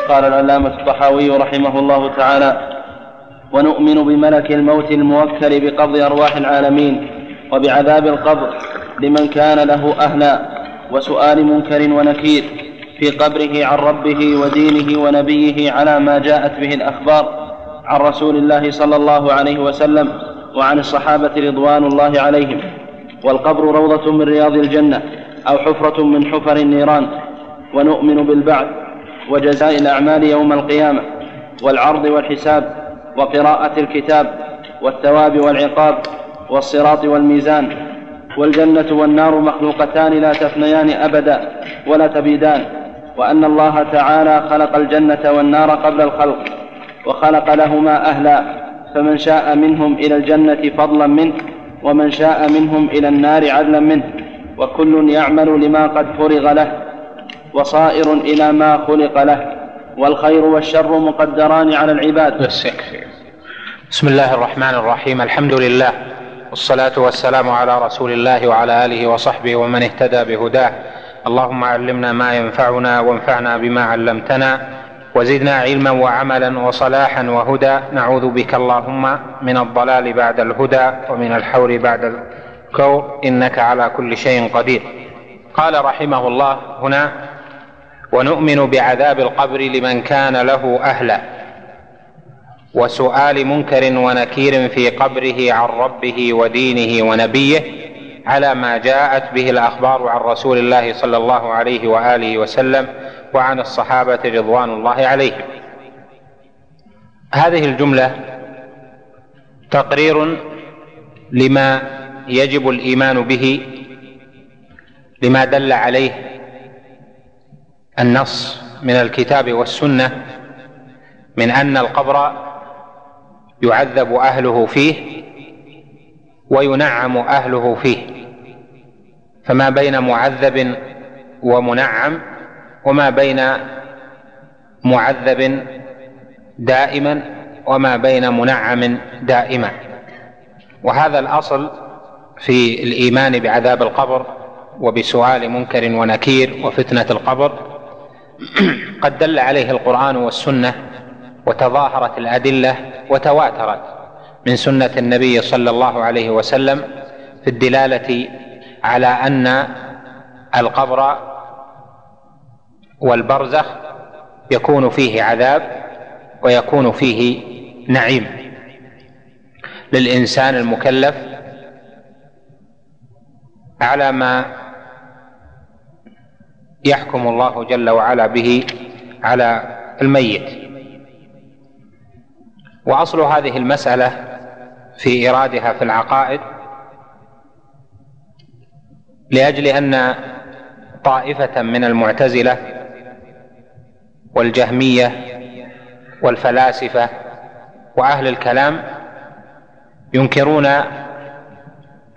قال العلامة الطحاوي رحمه الله تعالى ونؤمن بملك الموت الموكل بقبض أرواح العالمين وبعذاب القبر لمن كان له أهلا وسؤال منكر ونكير في قبره عن ربه ودينه ونبيه على ما جاءت به الأخبار عن رسول الله صلى الله عليه وسلم وعن الصحابة رضوان الله عليهم. والقبر روضة من رياض الجنة أو حفرة من حفر النيران. ونؤمن بالبعث وجزاء الأعمال يوم القيامة والعرض والحساب وقراءة الكتاب والثواب والعقاب والصراط والميزان. والجنة والنار مخلوقتان لا تفنيان أبدا ولا تبيدان. وأن الله تعالى خلق الجنة والنار قبل الخلق وخلق لهما أهلا. فمن شاء منهم إلى الجنة فضلا منه ومن شاء منهم إلى النار عدلا منه. وكل يعمل لما قد فرغ له وصائر إلى ما خلق له. والخير والشر مقدران على العباد. بسم الله الرحمن الرحيم. الحمد لله والصلاة والسلام على رسول الله وعلى آله وصحبه ومن اهتدى بهداه. اللهم علمنا ما ينفعنا وانفعنا بما علمتنا. وزدنا علما وعملا وصلاحا وهدى. نعوذ بك اللهم من الضلال بعد الهدى ومن الحور بعد الكور. إنك على كل شيء قدير. قال رحمه الله هنا ونؤمن بعذاب القبر لمن كان له أهلا. وسؤال منكر ونكير في قبره عن ربه ودينه ونبيه على ما جاءت به الأخبار عن رسول الله صلى الله عليه وآله وسلم وعن الصحابة رضوان الله عليهم. هذه الجملة تقرير لما يجب الإيمان به لما دل عليه النص من الكتاب والسنة من أن القبر يعذب أهله فيه وينعم أهله فيه. فما بين معذب ومنعم وما بين معذب دائما وما بين منعم دائما. وهذا الأصل في الإيمان بعذاب القبر وبسؤال منكر ونكير وفتنة القبر. [CLEARS THROAT] قد دل عليه القرآن والسنة وتظاهرت الأدلة وتواترت من سنة النبي صلى الله عليه وسلم في الدلالة على أن القبر والبرزخ يكون فيه عذاب ويكون فيه نعيم. للإنسان المكلف على ما يحكم الله جل وعلا به على الميت. وأصل هذه المسألة في ايرادها في العقائد لأجل أن طائفة من المعتزلة والجهمية والفلاسفة وأهل الكلام ينكرون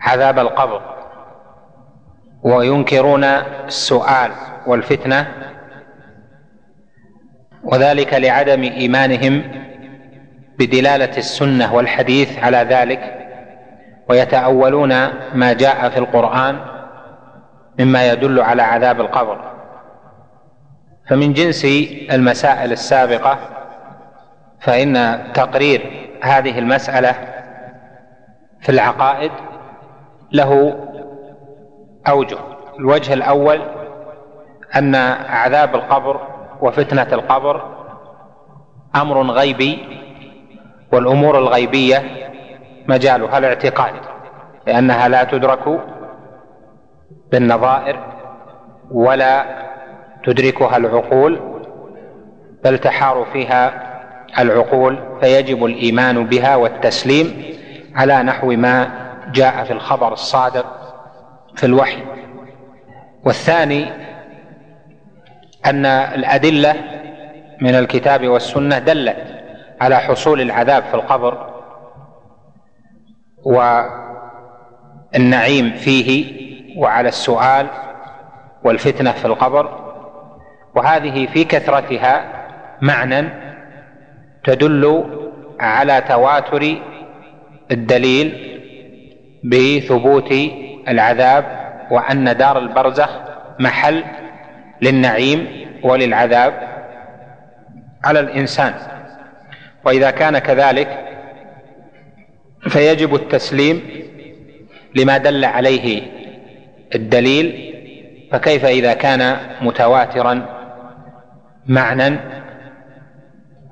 عذاب القبر وينكرون السؤال والفتنة وذلك لعدم إيمانهم بدلالة السنة والحديث على ذلك ويتأولون ما جاء في القرآن مما يدل على عذاب القبر فمن جنس المسائل السابقة فإن تقرير هذه المسألة في العقائد له أوجه. الوجه الأول أن عذاب القبر وفتنة القبر أمر غيبي والأمور الغيبية مجالها الاعتقاد لأنها لا تدرك بالنظائر ولا تدركها العقول بل تحار فيها العقول فيجب الإيمان بها والتسليم على نحو ما جاء في الخبر الصادق في الوحي. والثاني أن الأدلة من الكتاب والسنة دلت على حصول العذاب في القبر والنعيم فيه وعلى السؤال والفتنة في القبر. وهذه في كثرتها معنى تدل على تواتر الدليل بثبوت العذاب وأن دار البرزخ محل للنعيم وللعذاب على الإنسان. وإذا كان كذلك فيجب التسليم لما دل عليه الدليل فكيف إذا كان متواترا معنى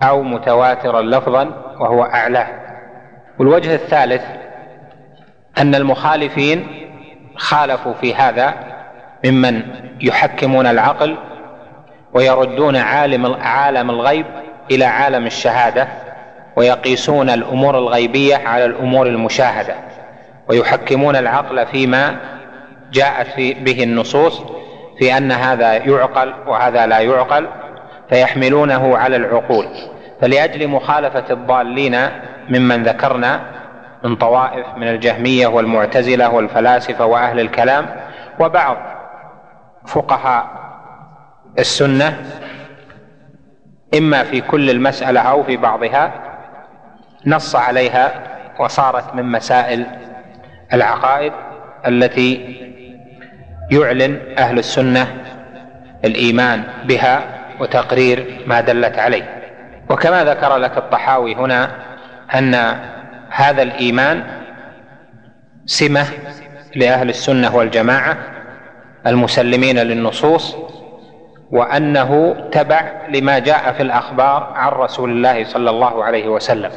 أو متواترا لفظا وهو اعلاه والوجه الثالث أن المخالفين خالفوا في هذا ممن يحكمون العقل ويردون عالم عالم الغيب إلى عالم الشهادة ويقيسون الأمور الغيبية على الأمور المشاهدة ويحكمون العقل فيما جاءت في به النصوص في أن هذا يعقل وهذا لا يعقل. فيحملونه على العقول. فلأجل مخالفة الضالين ممن ذكرنا من طوائف من الجهمية والمعتزلة والفلاسفة وأهل الكلام وبعض فقهاء السنة إما في كل المسألة أو في بعضها نص عليها وصارت من مسائل العقائد التي يعلن أهل السنة الإيمان بها وتقرير ما دلت عليه. وكما ذكر لك الطحاوي هنا أن هذا الإيمان سمة لأهل السنة والجماعة المسلمين للنصوص وأنه تبع لما جاء في الأخبار عن رسول الله صلى الله عليه وسلم.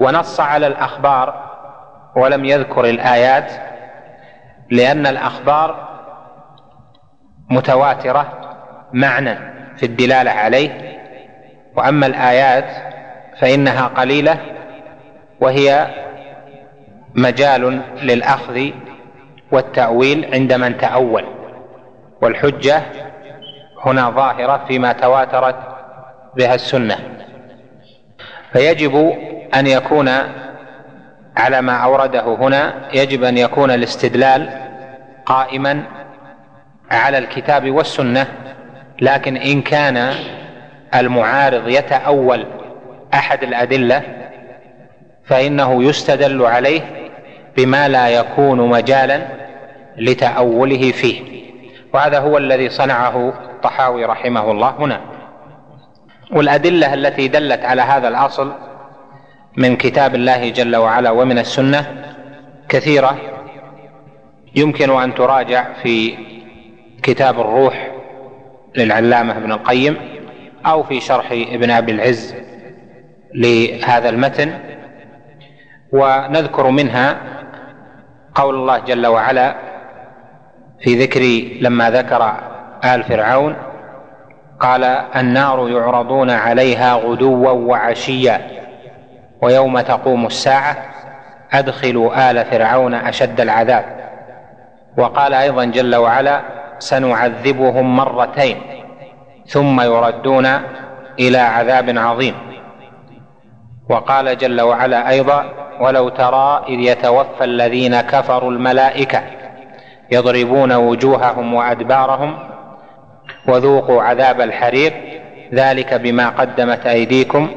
ونص على الأخبار ولم يذكر الآيات لأن الأخبار متواترة معنى في الدلالة عليه. وأما الآيات فإنها قليلة وهي مجال للأخذ والتأويل عند من تأول. والحجة هنا ظاهرة فيما تواترت بها السنة. فيجب أن يكون على ما أورده هنا يجب أن يكون الاستدلال قائما على الكتاب والسنة لكن إن كان المعارض يتأول أحد الأدلة فإنه يستدل عليه بما لا يكون مجالا لتأوله فيه. وهذا هو الذي صنعه الطحاوي رحمه الله هنا. والأدلة التي دلت على هذا الأصل من كتاب الله جل وعلا ومن السنة كثيرة. يمكن أن تراجع في كتاب الروح للعلامة ابن القيم أو في شرح ابن أبي العز لهذا المتن ونذكر منها قول الله جل وعلا في ذكر لما ذكر آل فرعون قال النار يعرضون عليها غدوا وعشيا ويوم تقوم الساعة أدخلوا آل فرعون أشد العذاب وقال أيضا جل وعلا سنعذبهم مرتين ثم يردون إلى عذاب عظيم. وقال جل وعلا أيضا ولو ترى إذ يتوفى الذين كفروا الملائكة يضربون وجوههم وأدبارهم وذوقوا عذاب الحريق ذلك بما قدمت أيديكم.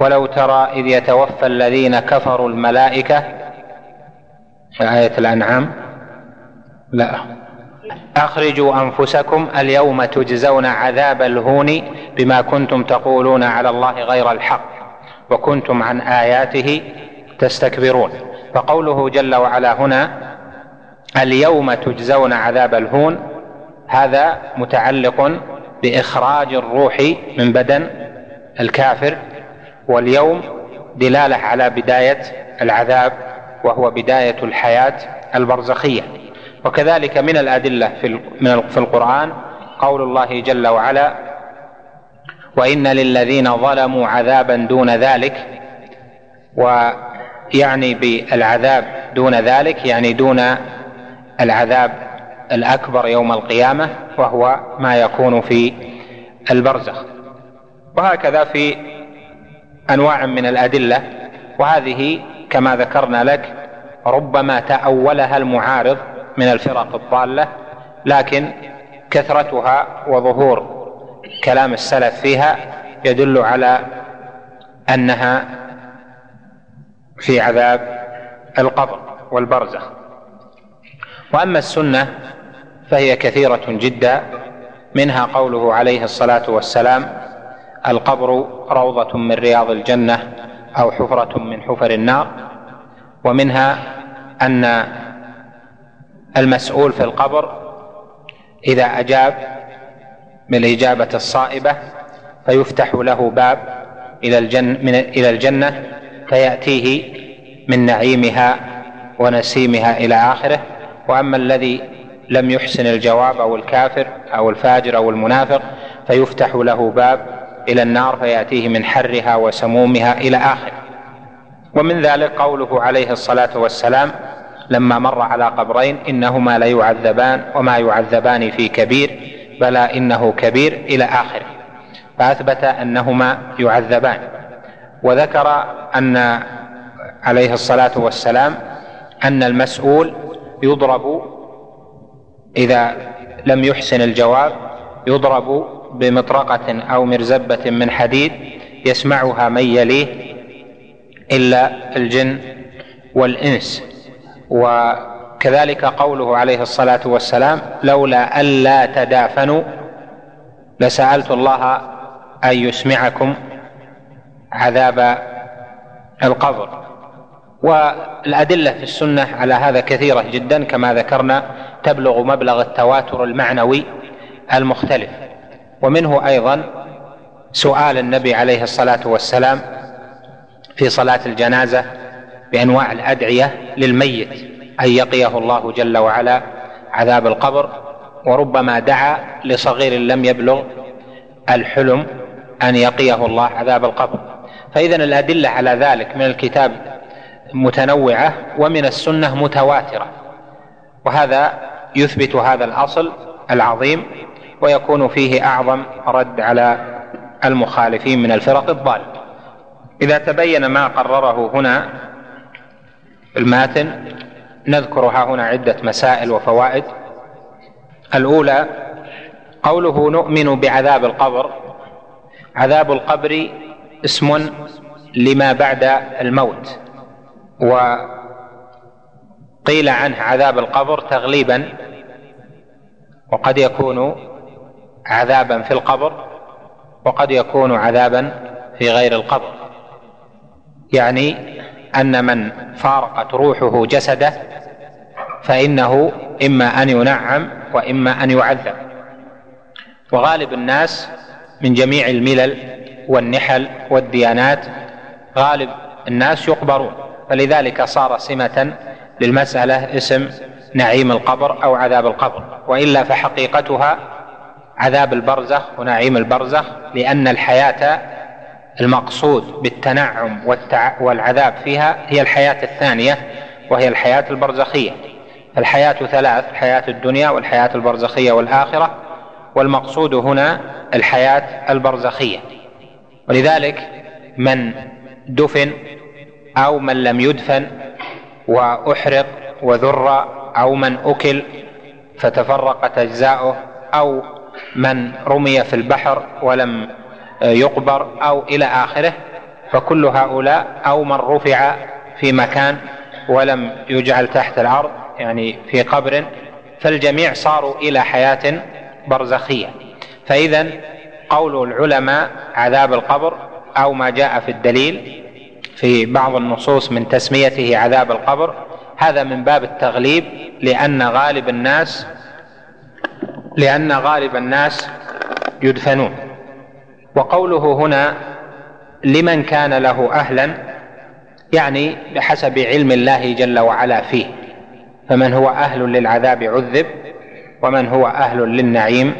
ولو ترى إذ يتوفى الذين كفروا الملائكة في آية الأنعام؟ لا. أخرجوا أنفسكم اليوم تجزون عذاب الهون بما كنتم تقولون على الله غير الحق وكنتم عن آياته تستكبرون. فقوله جل وعلا هنا اليوم تجزون عذاب الهون هذا متعلق بإخراج الروح من بدن الكافر واليوم دلالة على بداية العذاب وهو بداية الحياة البرزخية. وكذلك من الأدلة في في القرآن قول الله جل وعلا وإن للذين ظلموا عذابا دون ذلك ويعني بالعذاب دون ذلك يعني دون العذاب الأكبر يوم القيامة وهو ما يكون في البرزخ. وهكذا في أنواع من الأدلة وهذه كما ذكرنا لك ربما تأولها المعارض من الفرق الضالة لكن كثرتها وظهور كلام السلف فيها يدل على أنها في عذاب القبر والبرزخ. وأما السنة فهي كثيرة جدا منها قوله عليه الصلاة والسلام القبر روضة من رياض الجنة أو حفرة من حفر النار ومنها أن المسؤول في القبر إذا أجاب بالاجابه الصائبة فيفتح له باب إلى الجنه من إلى الجنة فيأتيه من نعيمها ونسيمها إلى آخره. وأما الذي لم يحسن الجواب أو الكافر أو الفاجر أو المنافق فيفتح له باب إلى النار فيأتيه من حرها وسمومها إلى آخره. ومن ذلك قوله عليه الصلاة والسلام لما مر على قبرين إنهما ليعذبان وما يعذبان في كبير بلى إنه كبير إلى آخره. فأثبت أنهما يعذبان. وذكر أن عليه الصلاة والسلام أن المسؤول يضرب إذا لم يحسن الجواب يضرب بمطرقة أو مرزبة من حديد يسمعها من يليه إلا الجن والإنس. وكذلك قوله عليه الصلاة والسلام لولا ألا تدافنوا لسألت الله أن يسمعكم عذاب القبر. والأدلة في السنة على هذا كثيرة جدا كما ذكرنا تبلغ مبلغ التواتر المعنوي المختلف. ومنه أيضا سؤال النبي عليه الصلاة والسلام في صلاة الجنازة بأنواع الأدعية للميت أن يقيه الله جل وعلا عذاب القبر وربما دعا لصغير لم يبلغ الحلم أن يقيه الله عذاب القبر. فاذا الأدلة على ذلك من الكتاب متنوعة ومن السنة متواترة وهذا يثبت هذا الأصل العظيم ويكون فيه أعظم رد على المخالفين من الفرق الضاله إذا تبين ما قرره هنا الماتن نذكر ها هنا عدة مسائل وفوائد. الأولى قوله نؤمن بعذاب القبر. عذاب القبر اسم لما بعد الموت. وقيل عنه عذاب القبر تغليبا وقد يكون عذابا في القبر وقد يكون عذابا في غير القبر. يعني أن من فارقت روحه جسده فإنه إما أن ينعم وإما أن يعذب. وغالب الناس من جميع الملل والنحل والديانات غالب الناس يقبرون فلذلك صار سمة للمسألة اسم نعيم القبر أو عذاب القبر وإلا فحقيقتها عذاب البرزخ ونعيم البرزخ لأن الحياة المقصود بالتنعم والعذاب فيها هي الحياة الثانية وهي الحياة البرزخية. الحياة ثلاث الحياة الدنيا والحياة البرزخية والآخرة والمقصود هنا الحياة البرزخية. ولذلك من دفن أو من لم يدفن وأحرق وذر أو من أكل فتفرقت أجزاؤه أو من رمي في البحر ولم يقبر أو إلى آخره فكل هؤلاء أو من رفع في مكان ولم يجعل تحت الأرض يعني في قبر فالجميع صاروا إلى حياة برزخية. فاذا قول العلماء عذاب القبر أو ما جاء في الدليل في بعض النصوص من تسميته عذاب القبر هذا من باب التغليب لأن غالب الناس لأن غالب الناس يدفنون. وقوله هنا لمن كان له أهلا يعني بحسب علم الله جل وعلا فيه فمن هو أهل للعذاب عذب ومن هو أهل للنعيم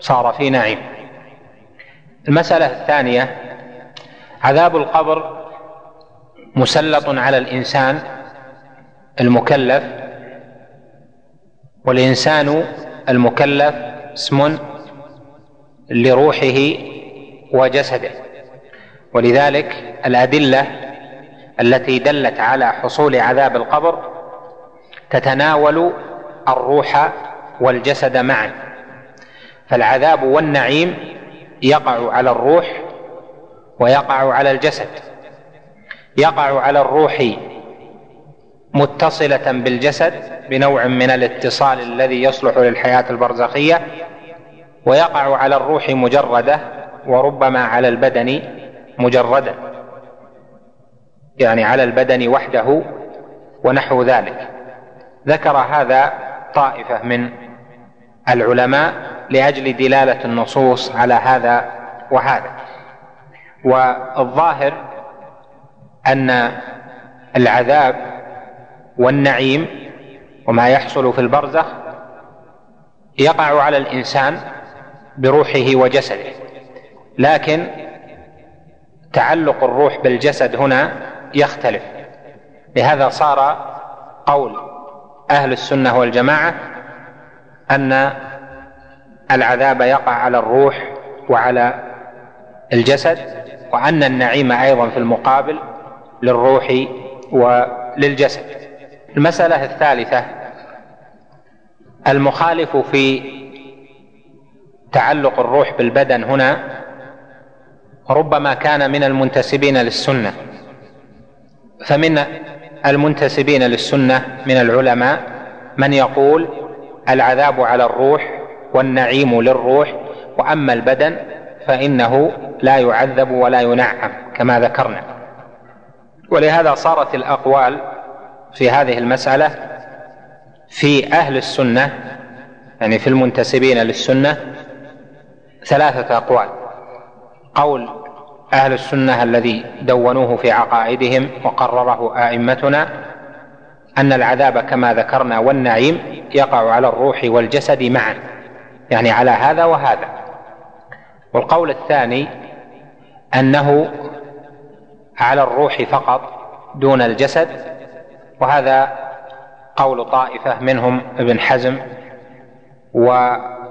صار في نعيم. المسألة الثانية عذاب القبر مسلط على الإنسان المكلف والإنسان المكلف اسم لروحه وجسده. ولذلك الأدلة التي دلت على حصول عذاب القبر تتناول الروح والجسد معا. فالعذاب والنعيم يقع على الروح ويقع على الجسد. يقع على الروح متصلة بالجسد بنوع من الاتصال الذي يصلح للحياة البرزخية ويقع على الروح مجردة وربما على البدن مجردا يعني على البدن وحده ونحو ذلك. ذكر هذا طائفة من العلماء لأجل دلالة النصوص على هذا وهذا. والظاهر أن العذاب والنعيم وما يحصل في البرزخ يقع على الإنسان بروحه وجسده. لكن تعلق الروح بالجسد هنا يختلف. لهذا صار قول أهل السنة والجماعة أن العذاب يقع على الروح وعلى الجسد وأن النعيم أيضا في المقابل للروح وللجسد. المسألة الثالثة المخالف في تعلق الروح بالبدن هنا ربما كان من المنتسبين للسنة. فمن المنتسبين للسنة من العلماء من يقول العذاب على الروح والنعيم للروح وأما البدن فإنه لا يعذب ولا ينعم كما ذكرنا. ولهذا صارت الأقوال في هذه المسألة في أهل السنة يعني في المنتسبين للسنة ثلاثة أقوال. قول أهل السنة الذي دونوه في عقائدهم وقرره أئمتنا أن العذاب كما ذكرنا والنعيم يقع على الروح والجسد معا يعني على هذا وهذا. والقول الثاني أنه على الروح فقط دون الجسد وهذا قول طائفة منهم ابن حزم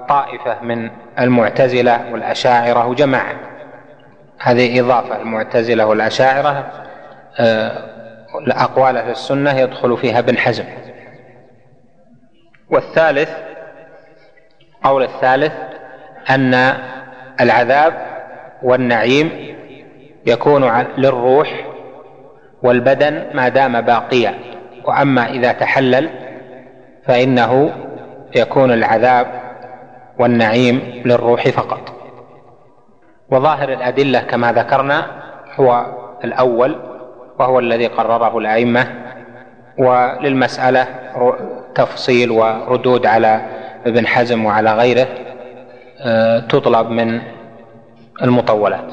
وطائفه من المعتزلة والأشاعرة وجماعة. هذه إضافة المعتزلة والأشاعرة آه، أقوال أهل السنة يدخل فيها ابن حزم. والثالث قول الثالث أن العذاب والنعيم يكون للروح والبدن ما دام باقيا. وأما إذا تحلل فإنه يكون العذاب والنعيم للروح فقط. وظاهر الأدلة كما ذكرنا هو الأول وهو الذي قرره الأئمة وللمسألة تفصيل وردود على ابن حزم وعلى غيره آه، تطلب من المطولات.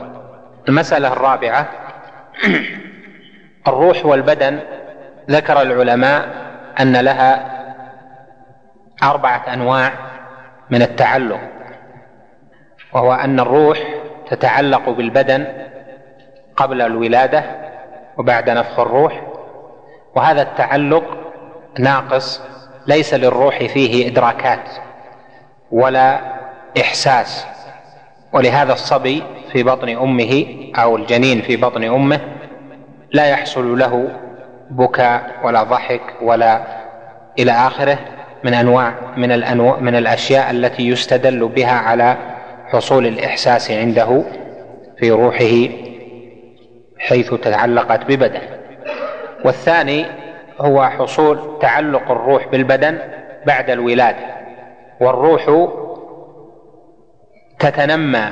المسألة الرابعة [CLEARS THROAT] الروح والبدن. ذكر العلماء أن لها أربعة أنواع. من التعلق وهو أن الروح تتعلق بالبدن قبل الولادة وبعد نفخ الروح وهذا التعلق ناقص ليس للروح فيه إدراكات ولا إحساس ولهذا الصبي في بطن أمه أو الجنين في بطن أمه لا يحصل له بكاء ولا ضحك ولا إلى آخره. من انواع من الانواع من الأشياء التي يستدل بها على حصول الإحساس عنده في روحه حيث تعلقت ببدن. والثاني هو حصول تعلق الروح بالبدن بعد الولادة. والروح تتنمى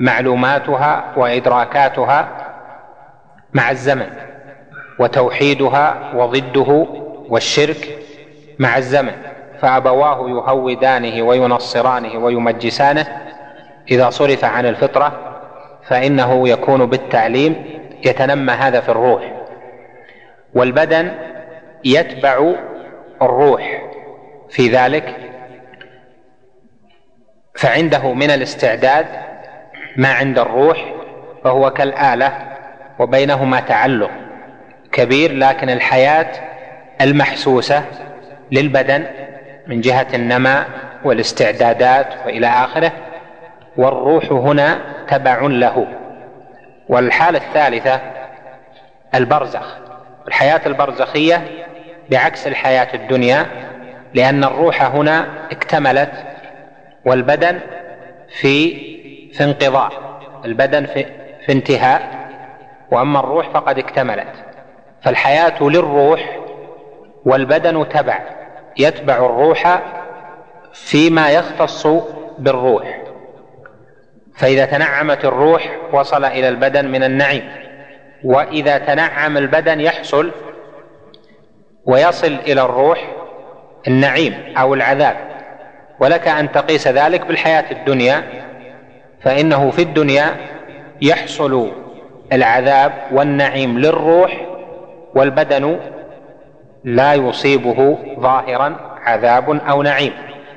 معلوماتها وإدراكاتها مع الزمن وتوحيدها وضده والشرك مع الزمن. فأبواه يهودانه وينصرانه ويمجسانه إذا صرف عن الفطرة فإنه يكون بالتعليم يتنمى هذا في الروح. والبدن يتبع الروح في ذلك فعنده من الاستعداد ما عند الروح فهو كالآلة وبينهما تعلق كبير لكن الحياة المحسوسة للبدن من جهة النماء والاستعدادات وإلى آخره والروح هنا تبع له. والحالة الثالثة البرزخ. الحياة البرزخية بعكس الحياة الدنيا لأن الروح هنا اكتملت والبدن في في انقضاء البدن في, في انتهاء وأما الروح فقد اكتملت. فالحياة للروح والبدن تبع. يتبع الروح فيما يختص بالروح. فإذا تنعمت الروح وصل إلى البدن من النعيم. وإذا تنعم البدن يحصل ويصل إلى الروح النعيم أو العذاب. ولك أن تقيس ذلك بالحياة الدنيا فإنه في الدنيا يحصل العذاب والنعيم للروح والبدن لا يصيبه ظاهرا عذاب أو نعيم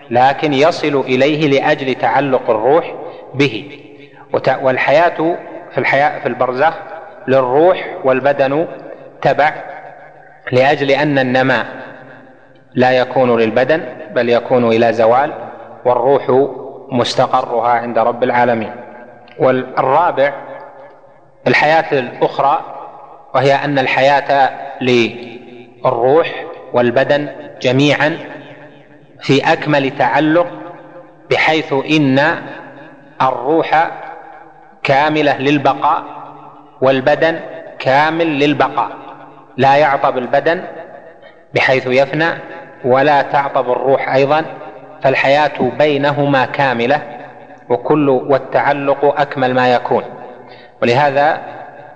لكن يصل إليه لأجل تعلق الروح به. والحياة في الحياة في البرزخ للروح والبدن تبع لأجل أن النماء لا يكون للبدن بل يكون إلى زوال والروح مستقرها عند رب العالمين. والرابع الحياة الأخرى وهي أن الحياة للروح والبدن جميعا في أكمل تعلق بحيث إن الروح كاملة للبقاء والبدن كامل للبقاء. لا يعطب البدن بحيث يفنى ولا تعطب الروح أيضا فالحياة بينهما كاملة وكل والتعلق أكمل ما يكون. ولهذا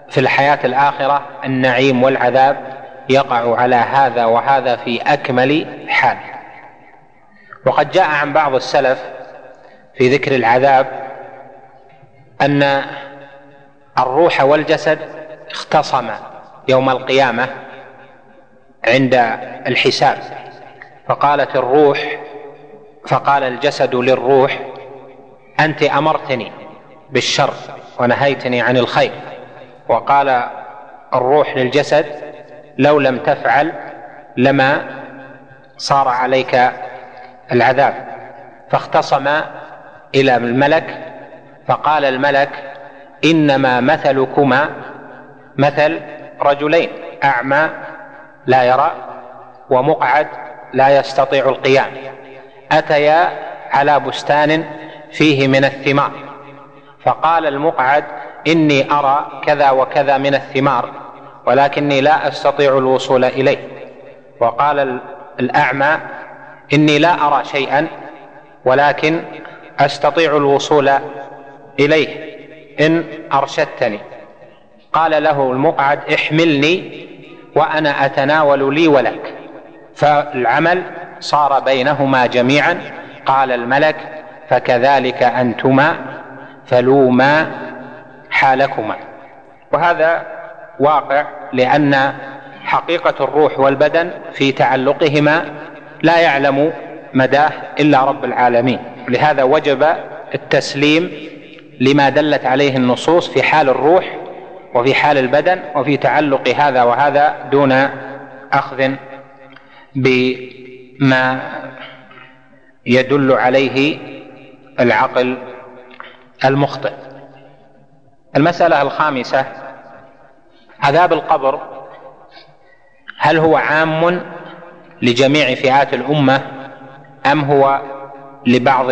في الحياة الآخرة النعيم والعذاب يقع على هذا وهذا في أكمل حال. وقد جاء عن بعض السلف في ذكر العذاب أن الروح والجسد اختصما يوم القيامة عند الحساب. فقالت الروح فقال الجسد للروح أنت أمرتني بالشر ونهيتني عن الخير. وقال الروح للجسد لو لم تفعل لما صار عليك العذاب. فاختصم إلى الملك فقال الملك إنما مثلكما مثل رجلين أعمى لا يرى ومقعد لا يستطيع القيام. أتيا على بستان فيه من الثمار. فقال المقعد إني أرى كذا وكذا من الثمار. ولكني لا أستطيع الوصول إليه. وقال الأعمى إني لا أرى شيئا ولكن أستطيع الوصول إليه. إن أرشدتني. قال له المقعد احملني وأنا أتناول لي ولك. فالعمل صار بينهما جميعا. قال الملك فكذلك أنتما فلوما حالكما. وهذا واقع لأن حقيقة الروح والبدن في تعلقهما لا يعلم مداه إلا رب العالمين. لهذا وجب التسليم لما دلت عليه النصوص في حال الروح وفي حال البدن وفي تعلق هذا وهذا دون أخذ بما يدل عليه العقل المخطئ. المسألة الخامسة عذاب القبر هل هو عام لجميع فئات الأمة أم هو لبعض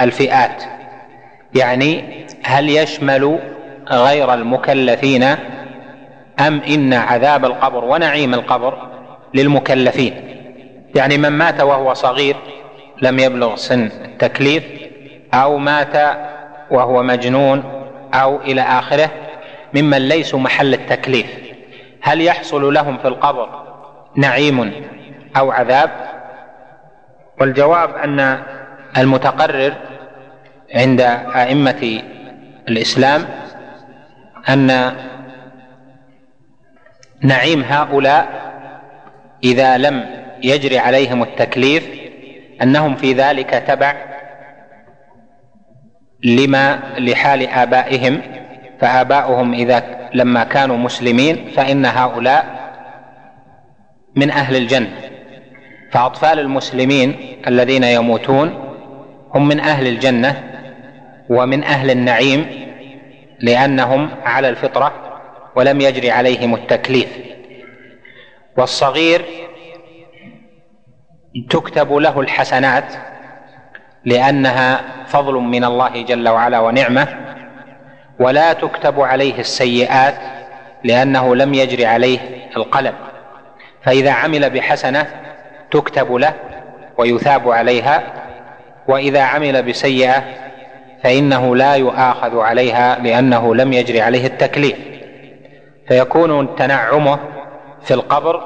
الفئات؟ يعني هل يشمل غير المكلفين أم إن عذاب القبر ونعيم القبر للمكلفين؟ يعني من مات وهو صغير لم يبلغ سن التكليف أو مات وهو مجنون أو إلى آخره ممن ليسوا محل التكليف. هل يحصل لهم في القبر نعيم أو عذاب؟ والجواب أن المتقرر عند أئمة الإسلام أن نعيم هؤلاء إذا لم يجري عليهم التكليف أنهم في ذلك تبع لما لحال آبائهم فآباؤهم إذا لما كانوا مسلمين فإن هؤلاء من أهل الجنة. فأطفال المسلمين الذين يموتون هم من أهل الجنة ومن أهل النعيم لأنهم على الفطرة ولم يجري عليهم التكليف. والصغير تكتب له الحسنات لأنها فضل من الله جل وعلا ونعمة ولا تكتب عليه السيئات لأنه لم يجري عليه القلم. فإذا عمل بحسنة تكتب له ويثاب عليها وإذا عمل بسيئة فإنه لا يؤاخذ عليها لأنه لم يجري عليه التكليف. فيكون تنعمه في القبر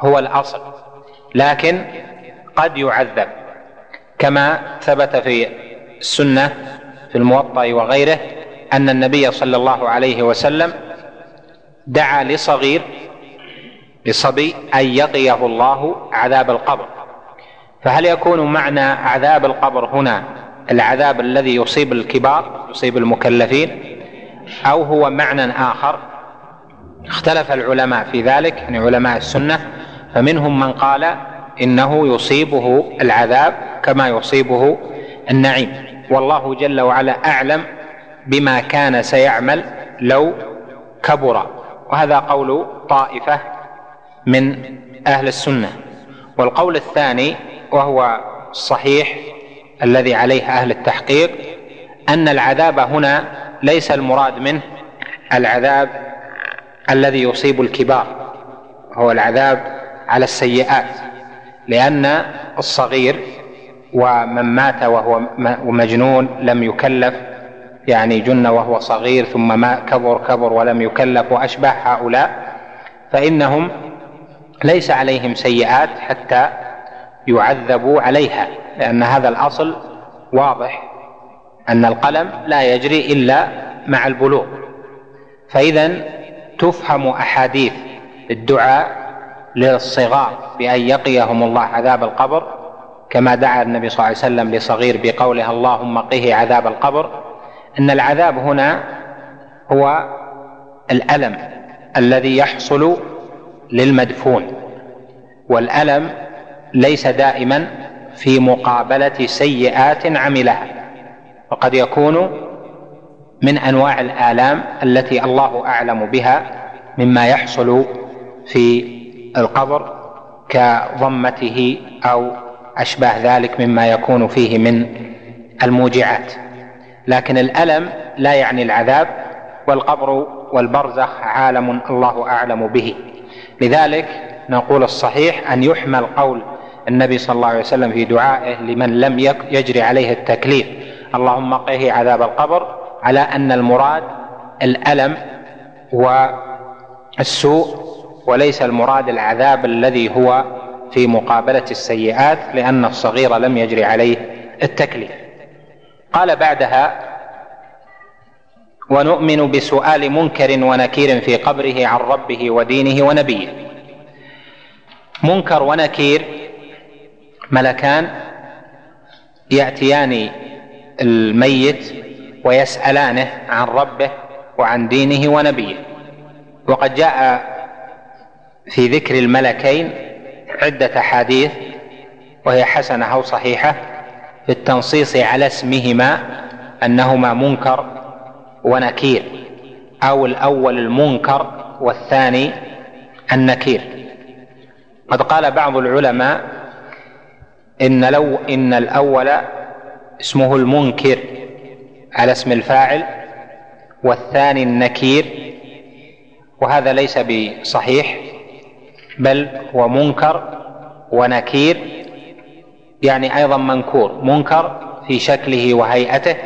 هو الأصل لكن قد يعذب كما ثبت في السنة في الموطأ وغيره أن النبي صلى الله عليه وسلم دعا لصغير لصبي أن يقيه الله عذاب القبر. فهل يكون معنى عذاب القبر هنا العذاب الذي يصيب الكبار يصيب المكلفين أو هو معنى آخر؟ اختلف العلماء في ذلك يعني علماء السنة فمنهم من قال إنه يصيبه العذاب كما يصيبه النعيم. والله جل وعلا أعلم بما كان سيعمل لو كبر. وهذا قول طائفة من أهل السنة. والقول الثاني وهو الصحيح الذي عليه أهل التحقيق أن العذاب هنا ليس المراد منه العذاب الذي يصيب الكبار هو العذاب على السيئات. لأن الصغير ومن مات وهو مجنون لم يكلف يعني جن وهو صغير ثم ما كبر كبر ولم يكلف واشباه هؤلاء فإنهم ليس عليهم سيئات حتى يعذبوا عليها لأن هذا الأصل واضح أن القلم لا يجري إلا مع البلوغ. فاذا تفهم أحاديث الدعاء للصغار بأن يقيهم الله عذاب القبر كما دعا النبي صلى الله عليه وسلم لصغير بقوله اللهم قه عذاب القبر إن العذاب هنا هو الألم الذي يحصل للمدفون والألم ليس دائما في مقابلة سيئات عملها وقد يكون من أنواع الآلام التي الله أعلم بها مما يحصل في القبر كضمته أو أشباه ذلك مما يكون فيه من الموجعات. لكن الألم لا يعني العذاب والقبر والبرزخ عالم الله أعلم به. لذلك نقول الصحيح أن يحمل قول النبي صلى الله عليه وسلم في دعائه لمن لم يجري عليه التكليف. اللهم قه عذاب القبر على أن المراد الألم والسوء وليس المراد العذاب الذي هو في مقابلة السيئات لأن الصغير لم يجري عليه التكليف. قال بعدها ونؤمن بسؤال منكر ونكير في قبره عن ربه ودينه ونبيه. منكر ونكير ملكان يأتيان الميت ويسألانه عن ربه وعن دينه ونبيه. وقد جاء في ذكر الملكين عدة أحاديث وهي حسنة أو صحيحة في التنصيص على اسمهما أنهما منكر ونكير أو الأول المنكر والثاني النكير. قد قال بعض العلماء إن لو إن الأول اسمه المنكر على اسم الفاعل والثاني النكير وهذا ليس بصحيح بل هو منكر ونكير يعني أيضا منكور منكر في شكله وهيئته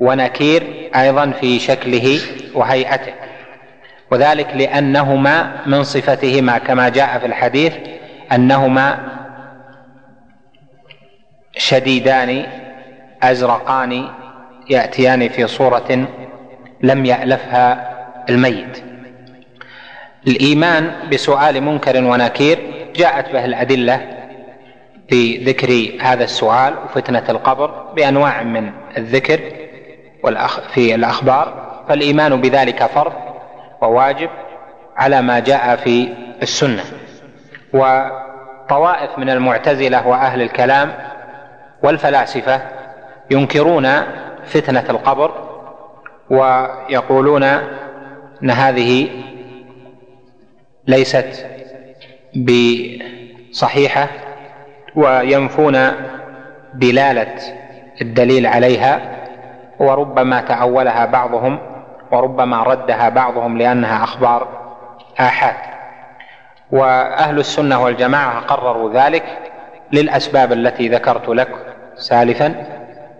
ونكير أيضا في شكله وهيئته. وذلك لأنهما من صفتهما كما جاء في الحديث أنهما شديدان أزرقان يأتيان في صورة لم يألفها الميت. الإيمان بسؤال منكر ونكير جاءت به الأدلة في ذكر هذا السؤال وفتنة القبر بأنواع من الذكر في الأخبار فالإيمان بذلك فرض وواجب على ما جاء في السنة. طوائف من المعتزلة وأهل الكلام والفلاسفة ينكرون فتنة القبر ويقولون إن هذه ليست بصحيحة وينفون دلالة الدليل عليها وربما تاولها بعضهم وربما ردها بعضهم لأنها أخبار آحاد. وأهل السنة والجماعة قرروا ذلك للأسباب التي ذكرت لك سالفا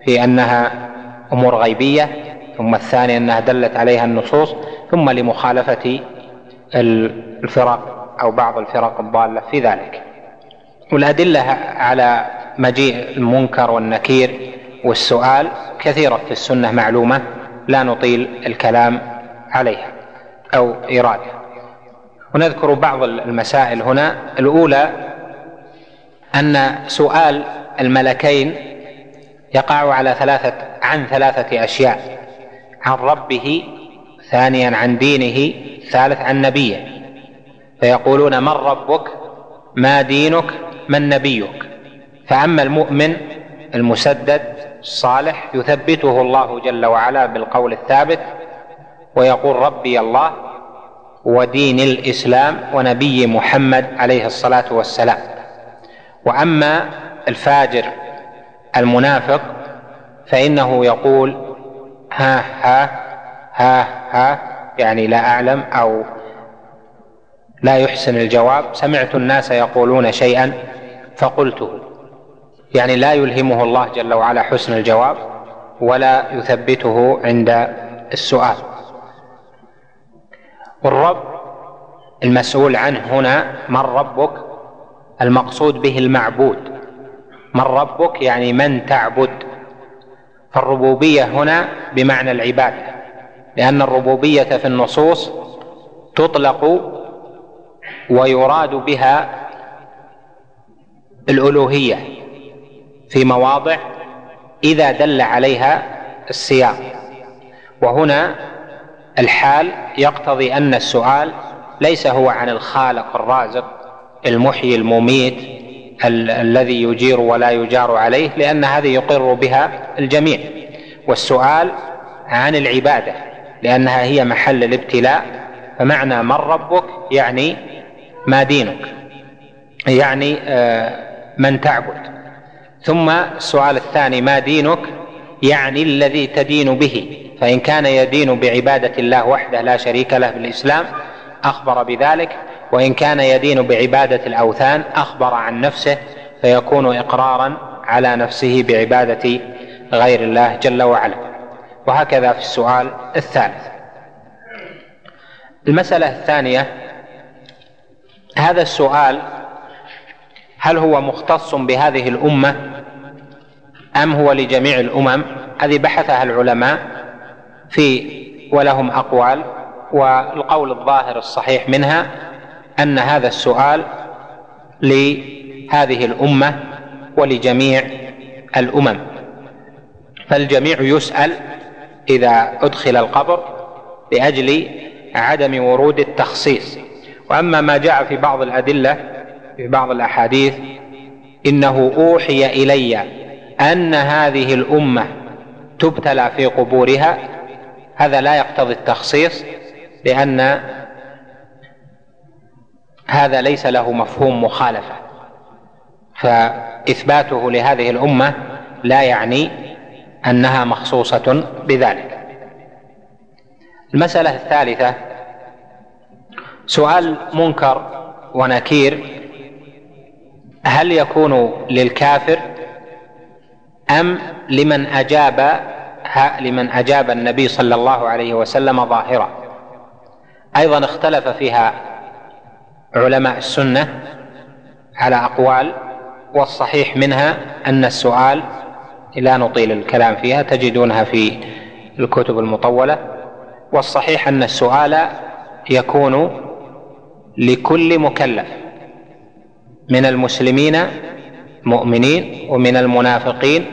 في أنها أمور غيبية ثم الثاني أنها دلت عليها النصوص ثم لمخالفة الفرق أو بعض الفرق الضالة في ذلك. والأدلة على مجيء المنكر والنكير والسؤال كثيرة في السنة معلومة لا نطيل الكلام عليها أو ايرادها ونذكر بعض المسائل هنا. الأولى أن سؤال الملكين يقع على ثلاثة عن ثلاثة أشياء. عن ربه ثانيا عن دينه ثالث عن نبيه. فيقولون من ربك؟ ما دينك؟ من نبيك. فأما المؤمن المسدد الصالح يثبته الله جل وعلا بالقول الثابت ويقول ربي الله ودين الإسلام ونبي محمد عليه الصلاة والسلام. وأما الفاجر المنافق فإنه يقول ها ها ها ها يعني لا أعلم أو لا يحسن الجواب. سمعت الناس يقولون شيئا فقلته يعني لا يلهمه الله جل وعلا حسن الجواب ولا يثبته عند السؤال. والرب المسؤول عنه هنا من ربك؟ المقصود به المعبود. من ربك يعني من تعبد. فالربوبية هنا بمعنى العبادة. لأن الربوبية في النصوص تطلق ويراد بها الألوهية في مواضع إذا دل عليها السياق. وهنا الحال يقتضي أن السؤال ليس هو عن الخالق الرازق المحيي المميت ال- الذي يجير ولا يجار عليه لأن هذه يقر بها الجميع. والسؤال عن العبادة لأنها هي محل الابتلاء فمعنى من ربك يعني ما دينك؟ يعني آه، من تعبد. ثم السؤال الثاني ما دينك؟ يعني الذي تدين به. فإن كان يدين بعبادة الله وحده لا شريك له بالإسلام أخبر بذلك. وإن كان يدين بعبادة الأوثان أخبر عن نفسه فيكون إقرارا على نفسه بعبادة غير الله جل وعلا. وهكذا في السؤال الثالث. المسألة الثانية هذا السؤال هل هو مختص بهذه الأمة أم هو لجميع الأمم؟ هذه بحثها العلماء في ولهم أقوال والقول الظاهر الصحيح منها أن هذا السؤال لهذه الأمة ولجميع الأمم. فالجميع يسأل إذا أدخل القبر لأجل عدم ورود التخصيص. وأما ما جاء في بعض الأدلة في بعض الأحاديث إنه أوحي إلي أن هذه الأمة تبتلى في قبورها هذا لا يقتضي التخصيص لأن هذا ليس له مفهوم مخالفة. فإثباته لهذه الأمة لا يعني أنها مخصوصة بذلك. المسألة الثالثة سؤال منكر ونكير. هل يكون للكافر أم لمن أجاب لمن أجاب النبي صلى الله عليه وسلم ظاهرا أيضا اختلف فيها علماء السنة على أقوال والصحيح منها أن السؤال لا نطيل الكلام فيها تجدونها في الكتب المطولة والصحيح أن السؤال يكون لكل مكلف من المسلمين مؤمنين ومن المنافقين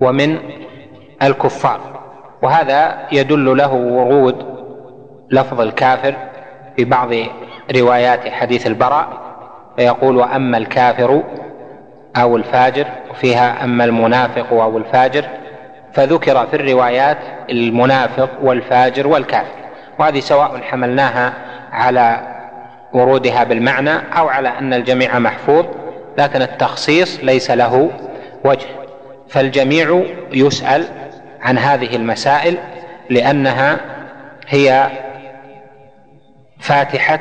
ومن الكفار. وهذا يدل له ورود لفظ الكافر في بعض روايات حديث البراء فيقول وأما الكافر أو الفاجر وفيها أما المنافق أو الفاجر فذكر في الروايات المنافق والفاجر والكافر. وهذه سواء حملناها على ورودها بالمعنى أو على أن الجميع محفوظ لكن التخصيص ليس له وجه. فالجميع يسأل عن هذه المسائل لأنها هي فاتحة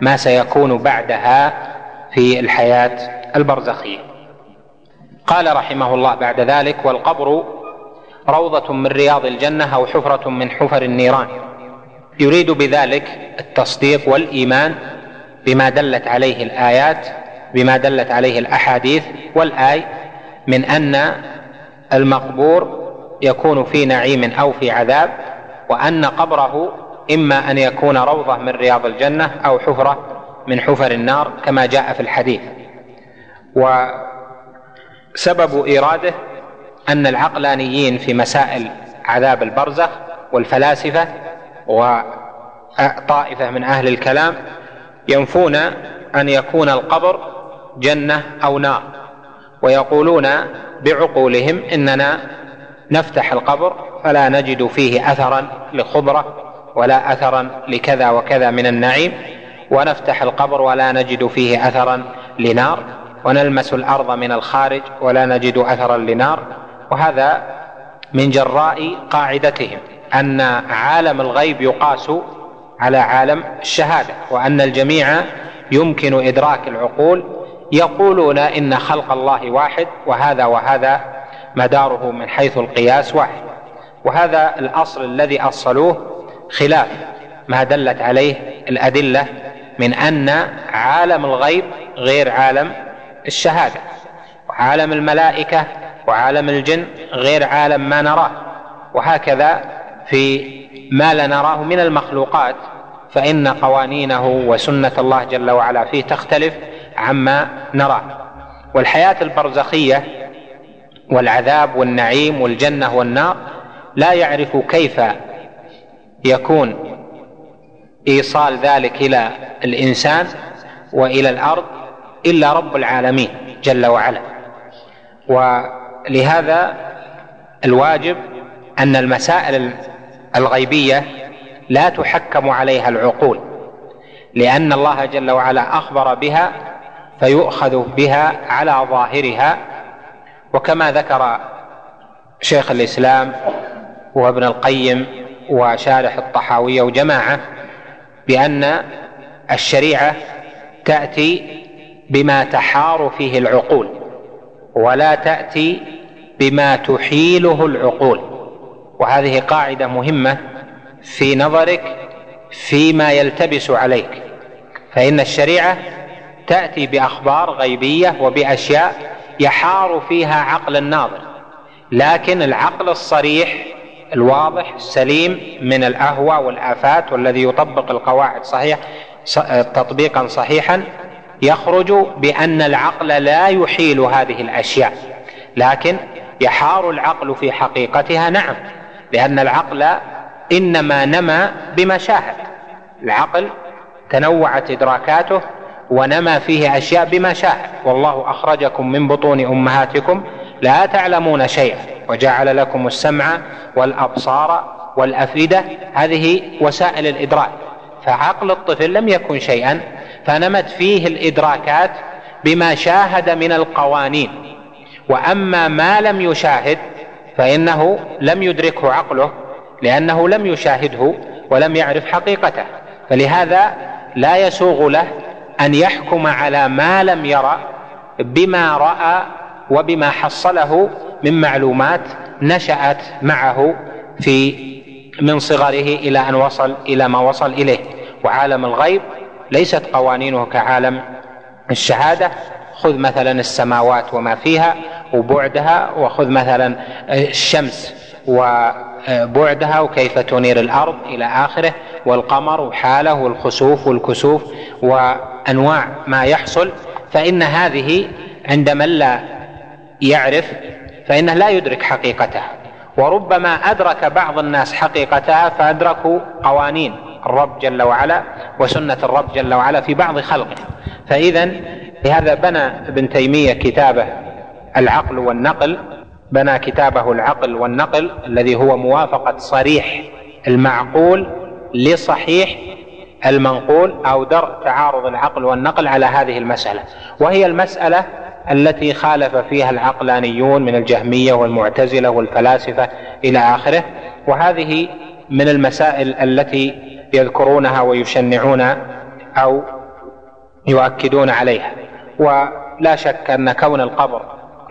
ما سيكون بعدها في الحياة البرزخية. قال رحمه الله بعد ذلك والقبر روضة من رياض الجنة أو حفرة من حفر النيران. يريد بذلك التصديق والإيمان بما دلت عليه الآيات بما دلت عليه الأحاديث والآي من أن المقبور يكون في نعيم أو في عذاب وأن قبره إما أن يكون روضة من رياض الجنة أو حفرة من حفر النار كما جاء في الحديث. وسبب ايراده أن العقلانيين في مسائل عذاب البرزخ والفلاسفة وطائفة من أهل الكلام ينفون أن يكون القبر جنة أو نار ويقولون بعقولهم إننا نفتح القبر فلا نجد فيه اثرا لخضره ولا اثرا لكذا وكذا من النعيم ونفتح القبر ولا نجد فيه اثرا لنار ونلمس الأرض من الخارج ولا نجد اثرا لنار وهذا من جراء قاعدتهم أن عالم الغيب يقاس على عالم الشهادة وأن الجميع يمكن إدراك العقول يقولون إن خلق الله واحد وهذا وهذا مداره من حيث القياس واحد. وهذا الأصل الذي أصلوه خلاف ما دلت عليه الأدلة من أن عالم الغيب غير عالم الشهادة وعالم الملائكة وعالم الجن غير عالم ما نراه. وهكذا في ما لا نراه من المخلوقات فإن قوانينه وسنة الله جل وعلا فيه تختلف عما نراه والحياة البرزخية والعذاب والنعيم والجنة والنار لا يعرف كيف يكون إيصال ذلك إلى الإنسان وإلى الأرض إلا رب العالمين جل وعلا. ولهذا الواجب أن المسائل الغيبية لا تحكم عليها العقول لأن الله جل وعلا أخبر بها فيؤخذ بها على ظاهرها. وكما ذكر شيخ الإسلام وابن القيم وشارح الطحاوية وجماعة بأن الشريعة تأتي بما تحار فيه العقول ولا تأتي بما تحيله العقول. وهذه قاعدة مهمة في نظرك فيما يلتبس عليك. فإن الشريعة تأتي بأخبار غيبية وبأشياء يحار فيها عقل الناظر لكن العقل الصريح الواضح السليم من الأهوى والآفات والذي يطبق القواعد صحيح تطبيقا صحيحا يخرج بأن العقل لا يحيل هذه الأشياء. لكن يحار العقل في حقيقتها نعم لأن العقل إنما نما بما شاهد. العقل تنوعت إدراكاته ونما فيه أشياء بما شاهد. والله أخرجكم من بطون أمهاتكم لا تعلمون شيئا وجعل لكم السمع والأبصار والأفئدة. هذه وسائل الإدراك. فعقل الطفل لم يكن شيئا فنمت فيه الإدراكات بما شاهد من القوانين. وأما ما لم يشاهد فإنه لم يدركه عقله لأنه لم يشاهده ولم يعرف حقيقته. فلهذا لا يسوغ له أن يحكم على ما لم يرى بما رأى وبما حصله من معلومات نشأت معه في من صغره إلى أن وصل إلى ما وصل إليه. وعالم الغيب ليست قوانينه كعالم الشهادة. خذ مثلا السماوات وما فيها وبعدها وخذ مثلا الشمس وبعدها وكيف تنير الأرض إلى آخره والقمر وحاله والخسوف والكسوف وأنواع ما يحصل فإن هذه عند من لا يعرف فإنه لا يدرك حقيقتها. وربما أدرك بعض الناس حقيقتها فأدركوا قوانين الرب جل وعلا وسنة الرب جل وعلا في بعض خلقه. فاذا لهذا بنى ابن تيمية كتابه العقل والنقل بنى كتابه العقل والنقل الذي هو موافقة صريح المعقول لصحيح المنقول أو درء تعارض العقل والنقل على هذه المسألة. وهي المسألة التي خالف فيها العقلانيون من الجهمية والمعتزلة والفلاسفة إلى آخره. وهذه من المسائل التي يذكرونها ويشنعون أو يؤكدون عليها. ولا شك أن كون القبر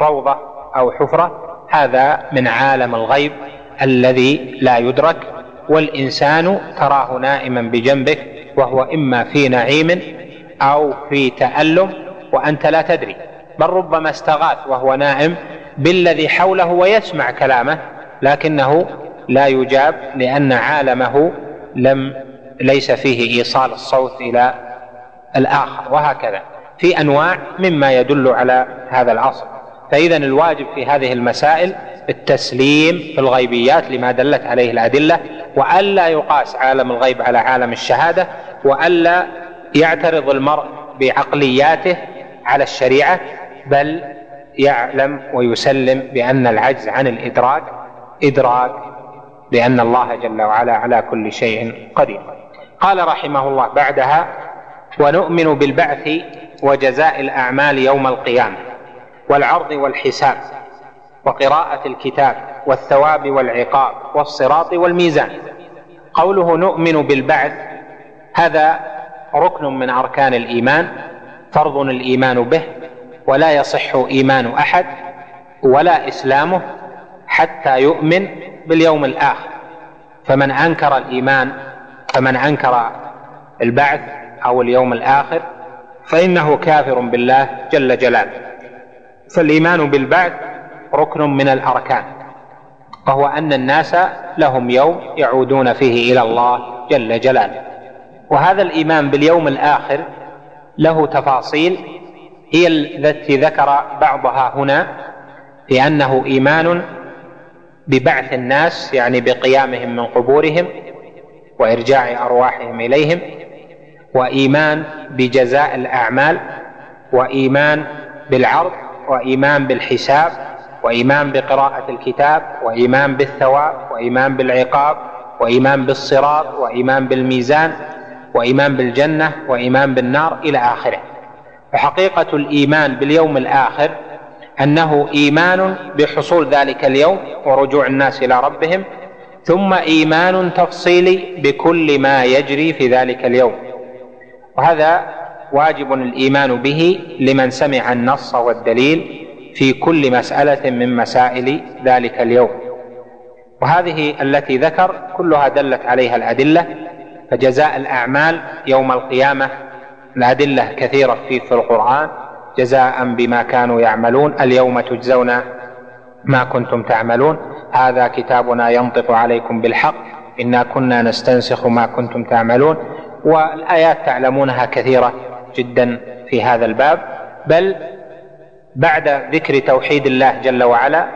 روضة أو حفرة هذا من عالم الغيب الذي لا يدرك والإنسان تراه نائما بجنبك وهو إما في نعيم أو في تألم وأنت لا تدري. بل ربما استغاث وهو نائم بالذي حوله ويسمع كلامه لكنه لا يجاب لأن عالمه لم ليس فيه إيصال الصوت إلى الآخر. وهكذا. في أنواع مما يدل على هذا الأصل فإذا الواجب في هذه المسائل التسليم في الغيبيات لما دلت عليه الأدلة وألا يقاس عالم الغيب على عالم الشهادة وألا يعترض المرء بعقلياته على الشريعة بل يعلم ويسلم بأن العجز عن الإدراك إدراك بأن الله جل وعلا على كل شيء قدير. قال رحمه الله بعدها ونؤمن بالبعث وجزاء الأعمال يوم القيامة. والعرض والحساب وقراءة الكتاب والثواب والعقاب والصراط والميزان. قوله نؤمن بالبعث هذا ركن من أركان الإيمان فرض الإيمان به ولا يصح إيمان أحد ولا إسلامه حتى يؤمن باليوم الآخر. فمن أنكر الإيمان فمن أنكر البعث أو اليوم الآخر فإنه كافر بالله جل جلاله. فالإيمان بالبعث ركن من الأركان وهو أن الناس لهم يوم يعودون فيه إلى الله جل جلاله. وهذا الإيمان باليوم الآخر له تفاصيل هي التي ذكر بعضها هنا لأنه إيمان ببعث الناس يعني بقيامهم من قبورهم وإرجاع أرواحهم إليهم وإيمان بجزاء الأعمال وإيمان بالعرض وإيمان بالحساب وإيمان بقراءة الكتاب وإيمان بالثواب وإيمان بالعقاب وإيمان بالصراط وإيمان بالميزان وإيمان بالجنة وإيمان بالنار إلى آخره. وحقيقة الإيمان باليوم الآخر أنه إيمان بحصول ذلك اليوم ورجوع الناس إلى ربهم ثم إيمان تفصيلي بكل ما يجري في ذلك اليوم. وهذا واجب الإيمان به لمن سمع النص والدليل في كل مسألة من مسائل ذلك اليوم. وهذه التي ذكر كلها دلت عليها الأدلة فجزاء الأعمال يوم القيامة الأدلة كثيرة فيه في القرآن جزاء بما كانوا يعملون اليوم تجزون ما كنتم تعملون. هذا كتابنا ينطق عليكم بالحق إنا كنا نستنسخ ما كنتم تعملون. والآيات تعلمونها كثيرة. جدا في هذا الباب بل بعد ذكر توحيد الله جل وعلا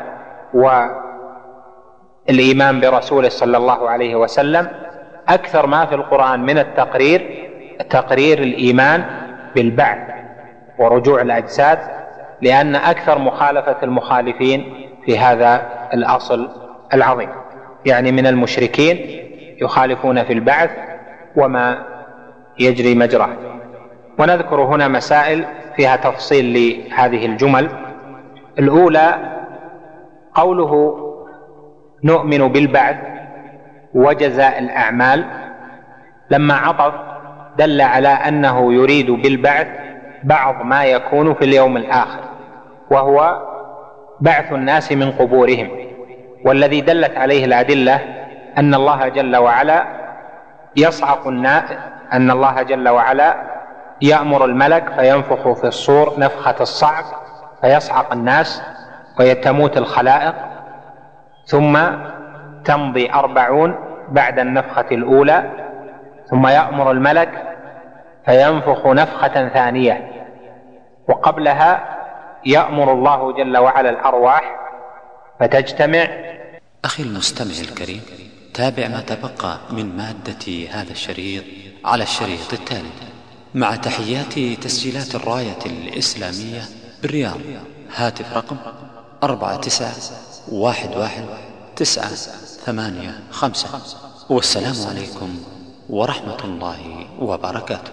والإيمان برسوله صلى الله عليه وسلم أكثر ما في القرآن من التقرير تقرير الإيمان بالبعث ورجوع الأجساد لأن أكثر مخالفة المخالفين في هذا الأصل العظيم. يعني من المشركين يخالفون في البعث وما يجري مجراه. ونذكر هنا مسائل فيها تفصيل لهذه الجمل. الأولى قوله نؤمن بالبعث وجزاء الأعمال. لما عطف دل على أنه يريد بالبعث بعض ما يكون في اليوم الآخر وهو بعث الناس من قبورهم. والذي دلت عليه الأدلة أن الله جل وعلا يصعق الناس أن الله جل وعلا يأمر الملك فينفخ في الصور نفخة الصعق فيصعق الناس ويتموت الخلائق. ثم تمضي أربعون بعد النفخة الأولى. ثم يأمر الملك فينفخ نفخة ثانية. وقبلها يأمر الله جل وعلا الأرواح فتجتمع. أخي المستمع الكريم تابع ما تبقى من مادة هذا الشريط على الشريط التالي. مع تحيات تسجيلات الراية الإسلامية بالرياض. هاتف رقم أربعة تسعة واحد واحد تسعة ثمانية خمسة. والسلام عليكم ورحمة الله وبركاته.